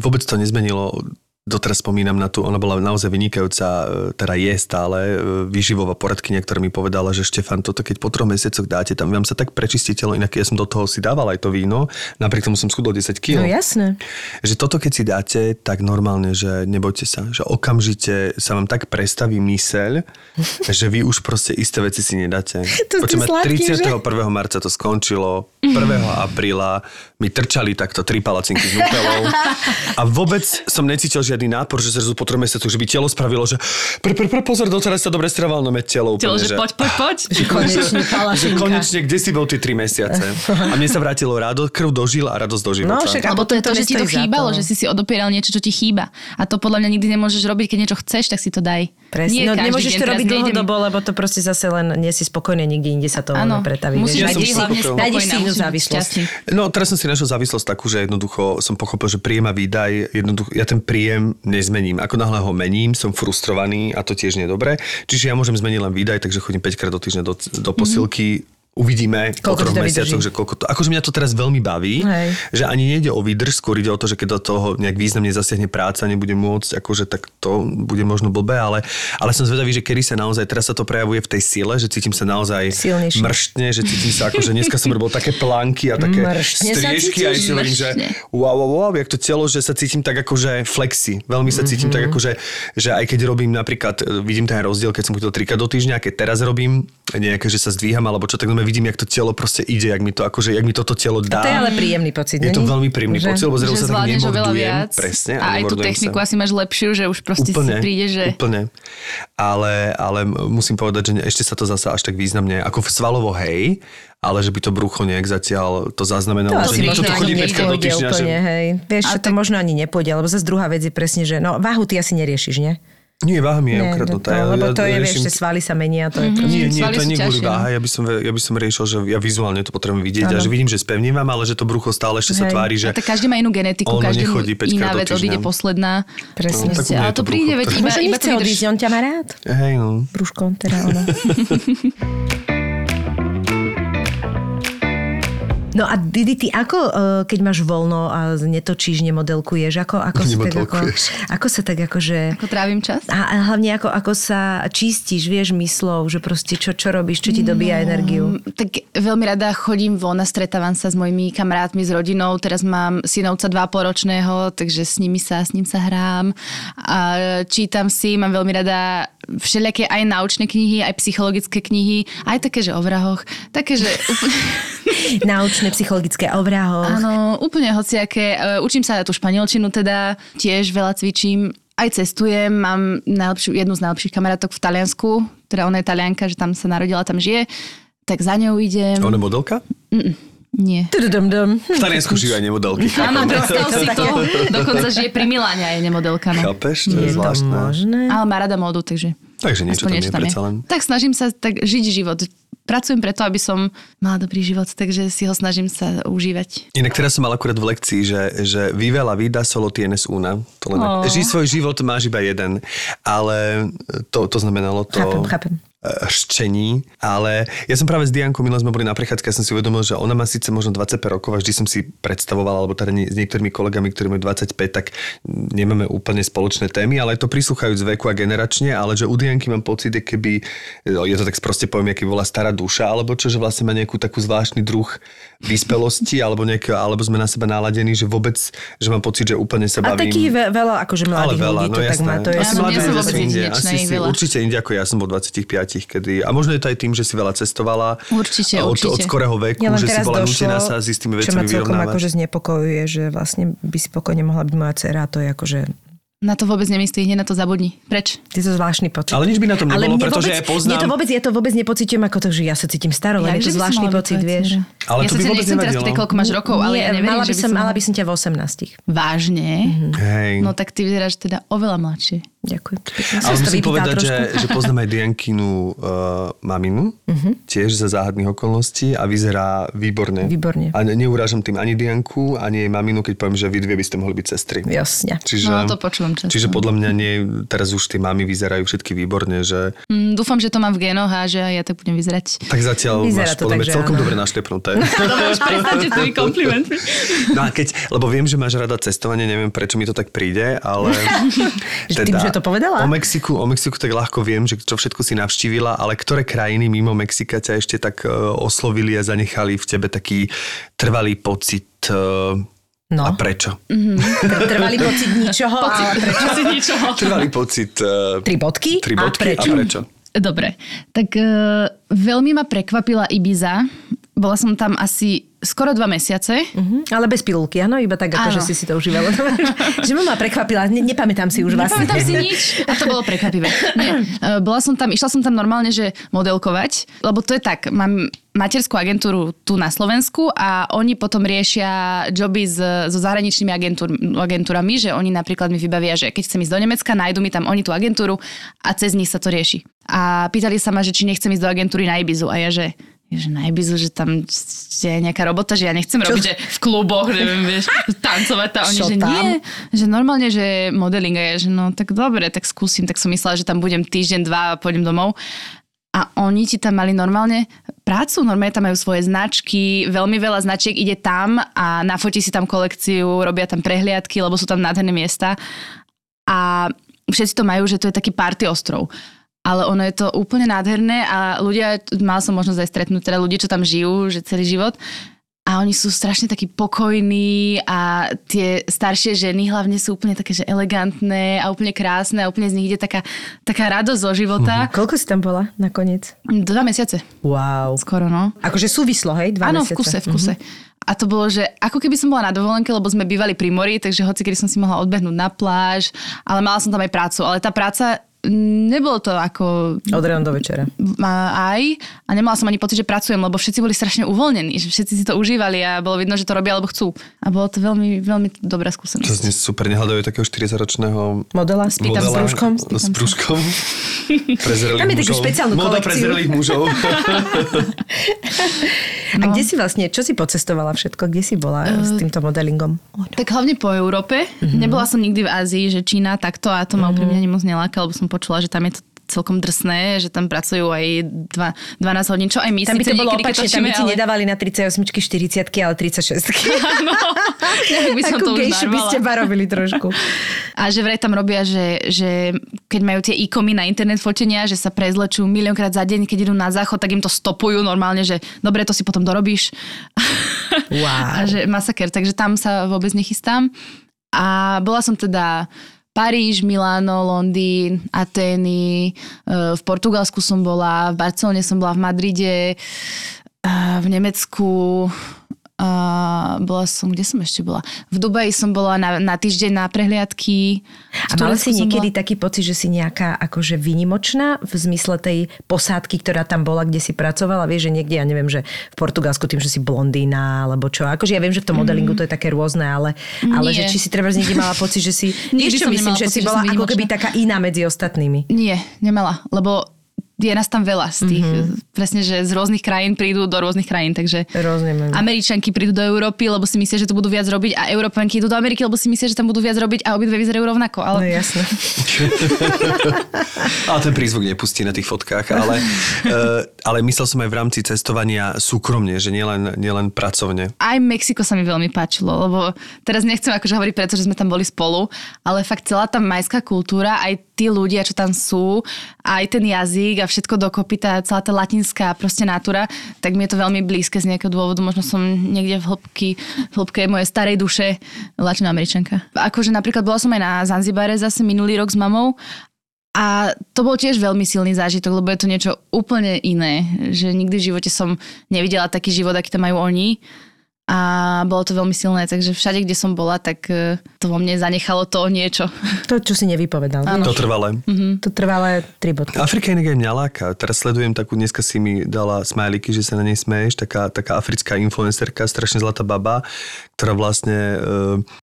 vôbec to nezmenilo doteraz spomínam na tú, ona bola naozaj vynikajúca, e, teda je stále e, výživová poradkynia, ktorá mi povedala, že Štefan, toto keď po troch mesiacoch dáte, tam vám sa tak prečistí telo, inak ja som do toho si dával aj to víno, napriek tomu som schudol 10 kg. No jasné. Že toto keď si dáte, tak normálne, že nebojte sa, že okamžite sa vám tak prestaví myseľ, <laughs> že vy už proste isté veci si nedáte. <laughs> To Počujeme, sladký, že? 31. marca to skončilo, 1. apríla mi trčali takto tri palacinky s nutelou <laughs> a vôbec som necítil žiadny nápor, že zrazu po troch mesiacoch, že by telo spravilo, že pre, pre, pre, pozor, doteraz sa dobre strával, no telo Telo, úplne, že poď, poď, poď. Konečne <laughs> že konečne, kde si bol tie tri mesiace? A mne sa vrátilo rado, krv dožil a radosť do života. No, však Lebo to je to, že ti to chýbalo, to, že si si odopieral niečo, čo ti chýba. A to podľa mňa nikdy nemôžeš robiť, keď niečo chceš, tak si to daj. Presne. Nie no, každý nemôžeš deň, to robiť dlhodobo, lebo to proste zase len nie si spokojný, nikde inde sa to Áno, pretaví. musíš Ja byť hlavne spokojná, Nájdeš si inú závislosť. No, teraz som si našiel závislosť takú, že jednoducho som pochopil, že príjem a výdaj, jednoducho, ja ten príjem nezmením. Ako náhle ho mením, som frustrovaný a to tiež nie je dobré. Čiže ja môžem zmeniť len výdaj, takže chodím 5 krát do týždňa do, do posilky. Uvidíme po Koľko ti troch to mesiacoch, že koľko to... Akože mňa to teraz veľmi baví, Hej. že ani nejde o výdrž, skôr ide o to, že keď do toho nejak významne zasiahne práca, nebudem môcť, akože tak to bude možno blbé, ale, ale som zvedavý, že kedy sa naozaj, teraz sa to prejavuje v tej sile, že cítim sa naozaj Silnejšie. mrštne, že cítim sa akože dneska som robil také plánky a také Mrštne striežky a si hovorím, že wow, wow, wow, jak to telo, že sa cítim tak akože flexi. Veľmi sa cítim Mhm. tak akože, že aj keď robím napríklad, vidím ten rozdiel, keď som chodil trikrát do týždňa, keď teraz robím nejaké, že sa zdvíham alebo čo, tak no vidím, jak to telo proste ide, jak mi to, akože, jak mi toto telo A dá. to je ale príjemný pocit, Je to veľmi príjemný Že? pocit, lebo zrazu že sa tak nemordujem. Presne, a aj tú techniku sa. asi máš lepšiu, že už proste Úplne, si príde, že... úplne. Ale, ale musím povedať, že ešte sa to zase až tak významne, ako v svalovo hej, ale že by to brucho nejak zatiaľ to zaznamenalo, To že asi niekto možno tu chodí ani 5 krát do týždňa, že... úplne, hej. Vieš, A to tak- možno ani nepôjde, lebo zase druhá vec je presne, že no váhu ty asi neriešiš, nie? Nie, váha mi je ukradnutá. to, ja- lebo ja to je, vieš, riešim- že svaly sa menia, to je proste... Nie, nie, Svaly to je nie kvôli no. váha, ja by, som, ja by som riešil, že ja vizuálne to potrebujem vidieť a Áno. že vidím, že spevnívam, ale že to brucho stále ešte sa tvári, že A tak každý má inú genetiku, ono každý nechodí iná vec odíde posledná. Presne. No, ale je to to príde, veď iba, iba to odísť, on ťa má rád. hej no. Brúško, teda ono. <laughs> No a Didi, ty ako, eh, keď máš voľno a netočíš, nemodelkuješ, ako, ako, sa, tak ako, ako sa tak akože... Ako trávim čas? A, a hlavne ako, ako sa čistíš, vieš, myslou, že proste čo, čo robíš, čo ti dobíja energiu. Mm, Tak veľmi rada chodím von a stretávam sa s mojimi kamarátmi, s rodinou. Teraz mám synovca 2,5 ročného, takže s nimi sa, s ním sa hrám. A čítam si, mám veľmi rada všelijaké aj naučné knihy, aj psychologické knihy, aj také, že o vrahoch. Také, že úplne, <laughs> <laughs> Naučné, psychologické o vrahoch. áno, úplne hociaké. E, Učím sa tú španielčinu teda, tiež veľa cvičím. Aj cestujem, mám najlepšiu, jednu z najlepších kamarátok v Taliansku, teda ona je talianka, že tam sa narodila, tam žije, tak za ňou idem. Ona je modelka? Nie. Tududum-dum. V Taliansku žijú aj nemodelky. Áno, predstav si to. <laughs> Dokonca žije pri Miláne a je nemodelka. No. Chápeš? To je, Je to zvláštne. možné? Ale má rada módu, takže... Takže niečo aspoň tam je predsa len. Tak snažím sa tak žiť život. Pracujem preto, aby som mala dobrý život, takže si ho snažím sa užívať. Inak teraz som mal akurát v lekcii, že, že vive la vida solo tienes una. To len, Oh. Žij svoj život, máš iba jeden. Ale to, to znamenalo to... Chápem, chápem. E, Ščení, ale ja som práve s Diankou, milé sme boli na prechádzke, ja som si uvedomil, že ona má síce možno 25 rokov a vždy som si predstavoval, alebo teda s niektorými kolegami, ktorí majú 25, tak nemáme úplne spoločné témy, ale to prislúchajú z veku a generačne, ale že u Dianky mám pocit, keby, je to tak proste poviem, aký bola stará duša, alebo čo, že vlastne má nejakú takú zvláštny druh vyspelosti, alebo, nejaké, alebo sme na seba naladení, že vôbec, že mám pocit, že úplne sa A bavím. takých ve- veľa, akože Ale mladých veľa, ľudí, no to tak jasné. má, to je Asi Áno, mladí ľudia vôbec sú inde. Asi si, veľa. určite inde ako ja som bol 25, kedy... A možno je to aj tým, že si veľa cestovala. Určite, od, určite. Od skorého veku, Ja že si bola nutená sa s istými čo ma vecami celkom vyrovnávať. akože znepokojuje, že vlastne by si pokojne mohla byť moja dcera a to je akože, Na to vôbec nemyslí, hneď na to zabudni. Preč? je to zvláštny pocit. Ale nič by na tom nebolo, pretože vôbec, ja poznám- Mne to vôbec, ja to vôbec nepocitujem ako to, že ja sa cítim staro, len je to zvláštny pocit, tvoja vieš. Ale ja to sa by vôbec nechcem teraz pýtať, koľko máš rokov, ale ja neverím, mala by že by som, si mala by som ťa v 18. Vážne? Hej. No tak ty vyzeráš teda oveľa mladšie. Ďakujem. Ale to musím povedať, že, trošku. že poznám aj Diankinu uh, maminu, tiež za záhadných okolností a vyzerá výborne. Výborne. A ne- neurážam tým ani Dianku, ani jej maminu, keď poviem, že vy dve by ste mohli byť sestry. Jasne. Čiže, No, to počúvam často. Čiže podľa mňa nie, teraz už tie mamy vyzerajú všetky výborne, že Mm, dúfam, že to mám v génoch a že ja tak budem vyzerať. tak zatiaľ Vyzerá máš to podľa tak, mňa celkom áno. dobre našlepnuté. Dobre, <laughs> už <laughs> tými komplimentmi. No a keď, lebo viem, že máš rada cestovanie, neviem prečo mi to tak príde, ale... <laughs> Že tým, že to povedala? O Mexiku, o Mexiku tak ľahko viem, že čo všetko si navštívila, ale ktoré krajiny mimo Mexika ťa ešte tak uh, oslovili a zanechali v tebe taký trvalý pocit uh, No. a prečo? Tr- Trvalý pocit ničoho, ale prečo? Asi ničoho. Trvalý pocit... Uh, Tri bodky? tri A bodky prečo? a prečo? Dobre, tak uh, veľmi ma prekvapila Ibiza. Bola som tam asi skoro dva mesiace. Mhm, Ale bez pilulky, áno? Iba tak, ako, Áno. že si si to užívala. <laughs> že ma prekvapila, ne, nepamätám si už vlastne. Nepamätám si nič a to bolo prekvapivé. Nie. <clears throat> E, Bola som tam, išla som tam normálne, že modelkovať, lebo to je tak, mám materskú agentúru tu na Slovensku a oni potom riešia joby s, so zahraničnými agentúr, agentúrami, že oni napríklad mi vybavia, že keď chcem ísť do Nemecka, nájdu mi tam oni tú agentúru a cez nich sa to rieši. A pýtali sa ma, že či nechcem ísť do agentúry na Ibizu a ja, že že na Ibizu, že tam je nejaká robota, že ja nechcem Čo? robiť, že v kluboch, neviem, vieš, tancovať a oni, Čo že tam? nie, že normálne, že modeling a ja, že no tak dobre, tak skúsim, tak som myslela, že tam budem týždeň, dva a pôjdem domov. A oni ti tam mali normálne prácu, normálne tam majú svoje značky, veľmi veľa značiek ide tam a nafotí si tam kolekciu, robia tam prehliadky, lebo sú tam nádherné miesta a všetci to majú, že to je taký party ostrov. Ale ono je to úplne nádherné a ľudia, mal som možnosť aj stretnúť teda ľudí, čo tam žijú, že celý život, a oni sú strašne takí pokojní a tie staršie ženy hlavne sú úplne také, že elegantné a úplne krásne a úplne z nich ide taká, taká radosť zo života. Mm-hmm. Koľko si tam bola nakoniec? Dva mesiace. Wow. Skoro, no. Akože súvislo, hej? Dva Áno, mesiace. v kuse, v kuse. Mm-hmm. A to bolo, že ako keby som bola na dovolenke, lebo sme bývali pri mori, takže hoci kedy som si mohla odbehnúť na pláž, ale mala som tam aj prácu. Ale tá práca nebolo to ako... Od rána do večera. Aj. A nemala som ani pocit, že pracujem, lebo všetci boli strašne uvoľnení, že všetci si to užívali a bolo vidno, že to robia, alebo chcú. A bolo to veľmi, veľmi dobrá To skúsenosť. znie super, nehľadajú takého 40-ročného Modela? Spýtam modela s brúškom. s brúškom. <laughs> Prezrelých Tam je takú mužov. špeciálnu Moda kolekciu. prezrelých mužov. <laughs> A kde si vlastne, čo si pocestovala všetko? Kde si bola Eh, s týmto modelingom? Tak hlavne po Európe. Mm-hmm. Nebola som nikdy v Ázii, že Čína takto a to ma mm-hmm. úplne ani moc neláka, lebo som počula, že tam je to celkom drsné, že tam pracujú aj dva, 12 hodín, čo aj my Tam by to bolo opačne, tam by ti ale- nedávali na 38 40 ale 36 <laughs> Áno, by som Takú to už by ste barobili trošku. <laughs> A že vraj tam robia, že, že keď majú tie e-komy na internet fotenia, že sa prezlečujú miliónkrát za deň, keď idú na záchod, tak im to stopujú normálne, že dobre, to si potom dorobíš. Wow. <laughs> A že masaker, takže tam sa vôbec nechystám. A bola som teda Paríž, Miláno, Londýn, Atény, e, v Portugalsku som bola, v Barcelone som bola, v Madride, e, v Nemecku, a bola som, kde som ešte bola? V Dubaji som bola na, na týždeň na prehliadky. A mala si niekedy bola- taký pocit, že si nejaká akože výnimočná v zmysle tej posádky, ktorá tam bola, kde si pracovala? Vieš, že niekde, ja neviem, že v Portugalsku tým, že si blondína, alebo čo. Akože ja viem, že v tom modelingu to je také rôzne, ale, ale Nie. že či si treba niekde mala pocit, že si... Vieš, čo myslím, že si pocit, že bola som ako keby taká iná medzi ostatnými. Nie, nemala, lebo je nás tam veľa z tých, mm-hmm. presne, že z rôznych krajín prídu do rôznych krajín, takže Rozumiem. Američanky prídu do Európy, lebo si myslia, že to budú viac robiť a Európanky idú do Ameriky, lebo si myslia, že tam budú viac robiť a obidve vyzerajú rovnako. No Ale jasné. <laughs> Ale ten prízvuk nepustí na tých fotkách, ale, uh, ale myslel som aj v rámci cestovania súkromne, že nielen, nielen pracovne. aj Mexiko sa mi veľmi páčilo, lebo teraz nechcem akože hovoriť preto, že sme tam boli spolu, ale fakt celá tá majská kultúra, aj tí ľudia, čo tam sú, aj ten jazyk a všetko dokopy, tá, celá tá latinská proste natúra, tak mi je to veľmi blízke z nejakého dôvodu. Možno som niekde v hĺbky, v hĺbke mojej starej duše latinoameričanka. Akože napríklad bola som aj na Zanzibare zase minulý rok s mamou a to bol tiež veľmi silný zážitok, lebo je to niečo úplne iné. Že nikdy v živote som nevidela taký život, aký tam majú oni. A bolo to veľmi silné, takže všade, kde som bola, tak e, to vo mne zanechalo to niečo. <laughs> To, čo si nevypovedal. To vieš? trvalé. To trvalé tri bodky. Afrika inak aj mňa láka. Teraz sledujem takú, dneska si mi dala smajliky, že sa na nej smeješ, taká, taká africká influencerka, strašne zlatá baba, ktorá vlastne e,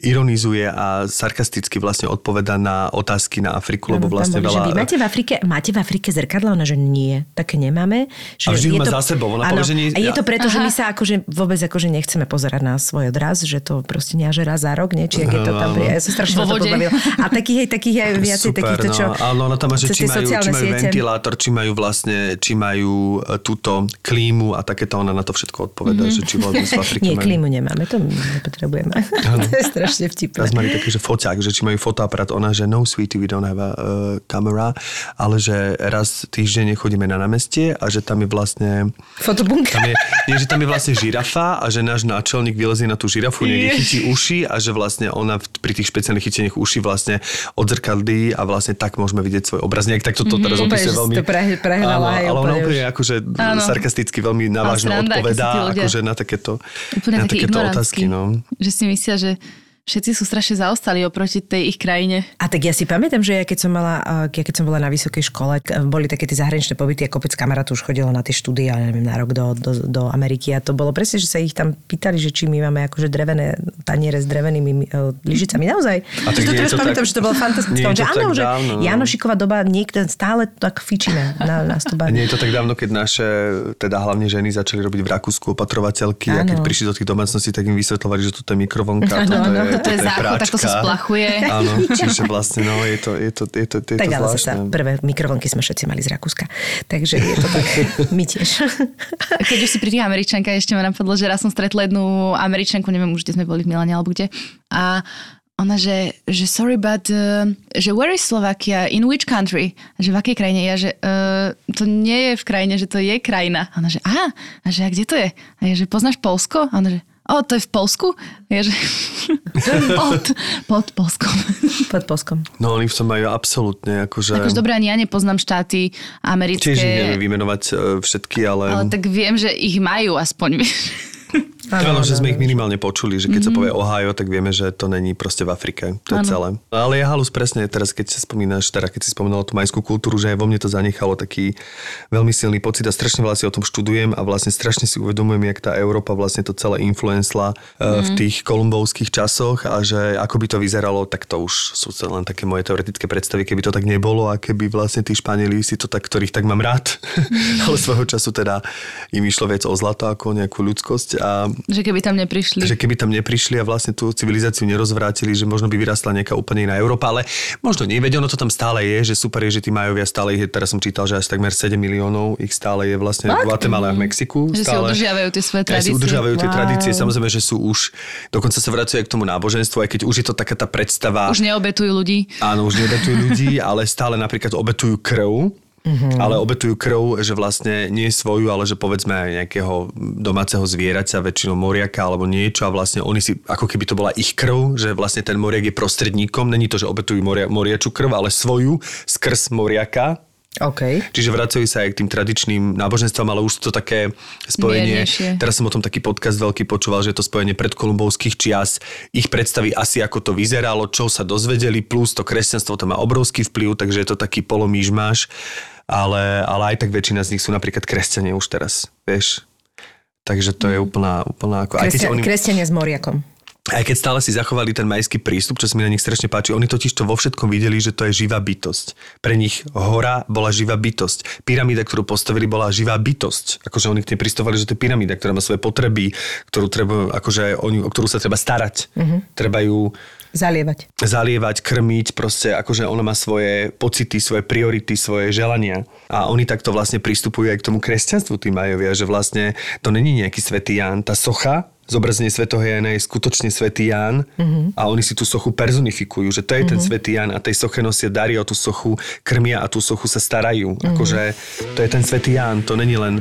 ironizuje a sarkasticky vlastne odpoveda na otázky na Afriku, lebo Áno, vlastne že veľa... vy máte v Afrike, máte v Afrike zrkadla? Ona, že nie, také nemáme. Že A vždy je má za sebou, ona áno, povie, že nie- A je to preto, že Aha. my sa akože vôbec akože nechceme pozerať na svoj odraz, že to proste nie že raz za rok, nie? Či jak je to tam, ja sa strašne to vode. pobavilo. A takých aj, takých aj viacej Super, takýchto, čo... no. Áno, ona tam má, že či majú, či majú siete. ventilátor, či majú vlastne, či majú e, túto klímu a takéto ona na to všetko odpoveda, že či vôbec v Afrike Nie, majú. klímu nemáme, to my nepotrebujeme. <laughs> to je strašne vtipné. Teraz mali taký, že foťák, že či majú fotoaparát, ona, že no sweetie, we don't have a uh, camera, ale že raz týždenne chodíme na námestie a že tam je vlastne Fotobunka. tam je, nie, že tam je vlastne žirafa a že náš náčelník vylezie na tú žirafu, niekde chytí uši a že vlastne ona pri tých špeciálnych chytených uši vlastne odzrkadlí a vlastne tak môžeme vidieť svoj obraz. Nejak tak toto teraz Úplne, opisuje veľmi... to pre- prehnala, Áno, hej, ale ona úplne akože Áno. sarkasticky veľmi navážno odpovedá akože na takéto, Úplne na takéto otázky. No. Že si myslia, že všetci sú strašne zaostali oproti tej ich krajine. A tak ja si pamätám, že ja keď som, mala, a ja keď som bola na vysokej škole, k- boli také tie zahraničné pobyty a kopec kamarátov už chodilo na tie štúdie, ja neviem, na rok do, do, do Ameriky a to bolo presne, že sa ich tam pýtali, že či my máme akože drevené taniere s drevenými uh, lyžicami. Naozaj. A tak Že to teraz pamätám, tak- že to bolo fantastické. Že áno, že dávno, no. Janošiková doba niekto stále tak fičíme na, nás to A baví. nie je to tak dávno, keď naše, teda hlavne ženy začali robiť v Rakúsku opatrovateľky a keď prišli do tých domácností, tak im vysvetľovali, že toto je mikrovlnka, Áno, toto áno. je Toto je záchod, takto sa splachuje. Áno, <laughs> čiže vlastne, no, je to, je to, je to, je Tak to ale zvláštne. zasa prvé mikrovlnky sme všetci mali z Rakúska. Takže je to tak, <laughs> my tiež. Keď už si tých Američanka, ešte ma napadlo, že raz som stretla jednu Američanku, neviem už, kde sme boli v Milane alebo kde. A ona, že, že sorry, but, uh, že where is Slovakia? In which country? Že v akej krajine? Ja, že uh, to nie je v krajine, že to je krajina. A ona, že a, a že a kde to je? A ja, že poznáš Polsko? A ona, že o, to je v Polsku? A ja, že pod, pod Polskom. Pod poskom. No oni v tom majú absolútne, akože... Akože dobré, ani ja nepoznám štáty americké. Ich neviem vymenovať e, všetky, ale... Ale tak viem, že ich majú aspoň. vieš. Áno, že sme ich minimálne počuli, že keď sa povie Ohio, tak vieme, že to není proste v Afrike. To je Áno. celé. Ale ja halus presne teraz, keď sa spomínaš, teda keď si spomenula tú majskú kultúru, že aj vo mne to zanechalo taký veľmi silný pocit a strašne veľa si o tom študujem a vlastne strašne si uvedomujem, jak tá Európa vlastne to celé influencla mm. v tých kolumbovských časoch a že ako by to vyzeralo, tak to už sú len také moje teoretické predstavy, keby to tak nebolo a keby vlastne tí Španieli si to tak, ktorých tak mám rád, <laughs> ale svojho času teda im išlo viac o zlato ako nejakú ľudskosť a Že keby tam neprišli. že keby tam neprišli a vlastne tú civilizáciu nerozvrátili, že možno by vyrastla nejaká úplne iná Európa, ale možno nie, veď ono to tam stále je, že super je, že tí majovia stále ich je, teraz som čítal, že až takmer 7 miliónov ich stále je vlastne v Guatemala a v Mexiku. Že si stále, udržiavajú tie svoje Aj si tradície. udržiavajú tie Wow. tradície, samozrejme, že sú už, dokonca sa vracajú aj k tomu náboženstvu, aj keď už je to taká tá predstava. Už neobetujú ľudí. Áno, už neobetujú ľudí, <laughs> ale stále napríklad obetujú krv. Mm-hmm. Ale obetujú krv, že vlastne nie svoju, ale že povedzme aj nejakého domáceho zvieraťa, väčšinou moriaka alebo niečo a vlastne oni si, ako keby to bola ich krv, že vlastne ten moriak je prostredníkom, není to, že obetujú moria, moriačú krv, ale svoju skrz moriaka, OK. Čiže vracajú sa aj k tým tradičným náboženstvom, ale už sú to také spojenie. Miernejšie. Teraz som o tom taký podcast veľký počúval, že je to spojenie predkolumbovských čias, ich predstavy asi ako to vyzeralo, čo sa dozvedeli, plus to kresťanstvo to má obrovský vplyv, takže je to taký polomížmaš, ale, ale aj tak väčšina z nich sú napríklad kresťania už teraz, vieš. Takže to je úplná, úplná ako... Kresťan, oni- Kresťania s moriakom. aj keď stále si zachovali ten majský prístup, čo sa mi na nich strašne páči, oni totiž to vo všetkom videli, že to je živá bytosť. Pre nich hora bola živá bytosť. Pyramída, ktorú postavili, bola živá bytosť. Akože oni k nej pristovali, že to je pyramída, ktorá má svoje potreby, ktorú treba, akože oni, o ktorú sa treba starať. Mm-hmm. Treba ju Zalievať. zalievať, krmiť, proste akože ona má svoje pocity, svoje priority, svoje želania. A oni takto vlastne pristupujú aj k tomu kresťanstvu, tí majovia, že vlastne to není nejaký svätý Ján. Tá socha, zobrazenie svätého Jána je skutočne svätý Ján mm-hmm. a oni si tú sochu personifikujú, že to je mm-hmm. ten svätý Ján a tej soche nosia dary o tú sochu krmia a tú sochu sa starajú. Mm-hmm. Akože to je ten svätý Ján, to není len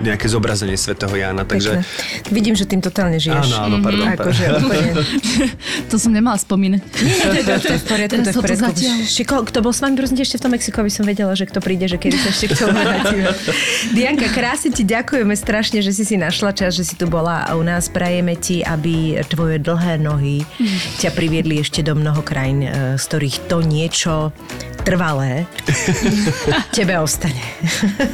nejaké zobrazenie svätého Jána, takže... Pekné. Vidím, že tým totálne žiješ. Áno, áno, pardon. Akože úplne... <laughs> To som nemala spomínať. Nie, to, to, to je v <laughs> poriadku, to je v poriadku. Šiko, kto bol s vami, prosím ešte v tom Mexiku, aby som vedela, že kto príde, že kedy sa ešte k tomu. <laughs> Dianka, krásne ti ďakujeme strašne, že si si našla čas, že si tu bola a u nás prajeme ti, aby tvoje dlhé nohy ťa priviedli ešte do mnoho krajín, eh, z ktorých to niečo trvalé <laughs> tebe ostane.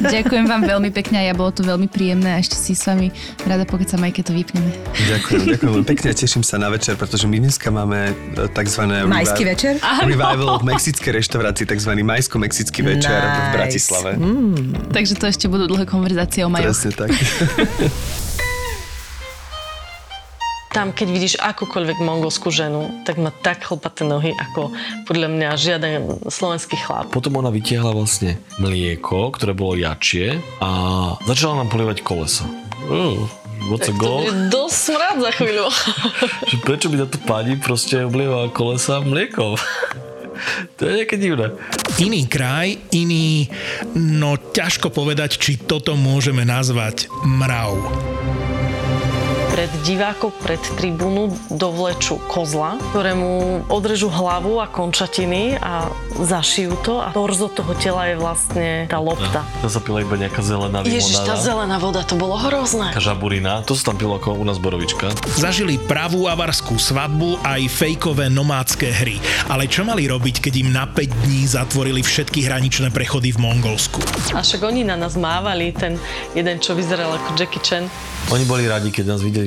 Ďakujem vám veľmi pekne a ja bolo to veľmi príjemné a ešte si s vami rada pokecam aj keď to vypneme. Ďakujem, ďakujem veľmi pekne a teším sa na večer, pretože my dneska máme e, takzvané... Majský večer? Revival v mexickej reštaurácii, takzvaný majsko-mexický večer v Nice. Bratislave. Takže to ešte budú dlhé konverzácie o majoch. Presne tak. <laughs> Tam, keď vidíš akúkoľvek mongolskú ženu, tak má tak chlpaté nohy, ako podľa mňa žiaden slovenský chlap. Potom ona vytiahla vlastne mlieko, ktoré bolo jačie a začala nám polievať kolesa. Uh, what's a To goal? bude dosť smrad za chvíľu. <laughs> Prečo by táto pani proste oblievala kolesa mliekom? <laughs> to je nejaké divné. Iný kraj, iný, no ťažko povedať, či toto môžeme nazvať mrav. Pred divákov, pred tribúnu dovlečú kozla, ktorému odrežú hlavu a končatiny a zašijú to a torzo toho tela je vlastne tá lopta. To sa pila iba nejaká zelená Ježiš, tá limonáda. zelená voda, to bolo hrozné. Taká žaburina, to sa tam pilo ako u nás borovička. Zažili pravú avarskú svadbu aj fejkové nomádske hry. Ale čo mali robiť, keď im na 5 dní zatvorili všetky hraničné prechody v Mongolsku? A však oni na nás mávali, ten jeden, čo vyzeral ako Jackie Chan. Oni boli radi, keď nás videli,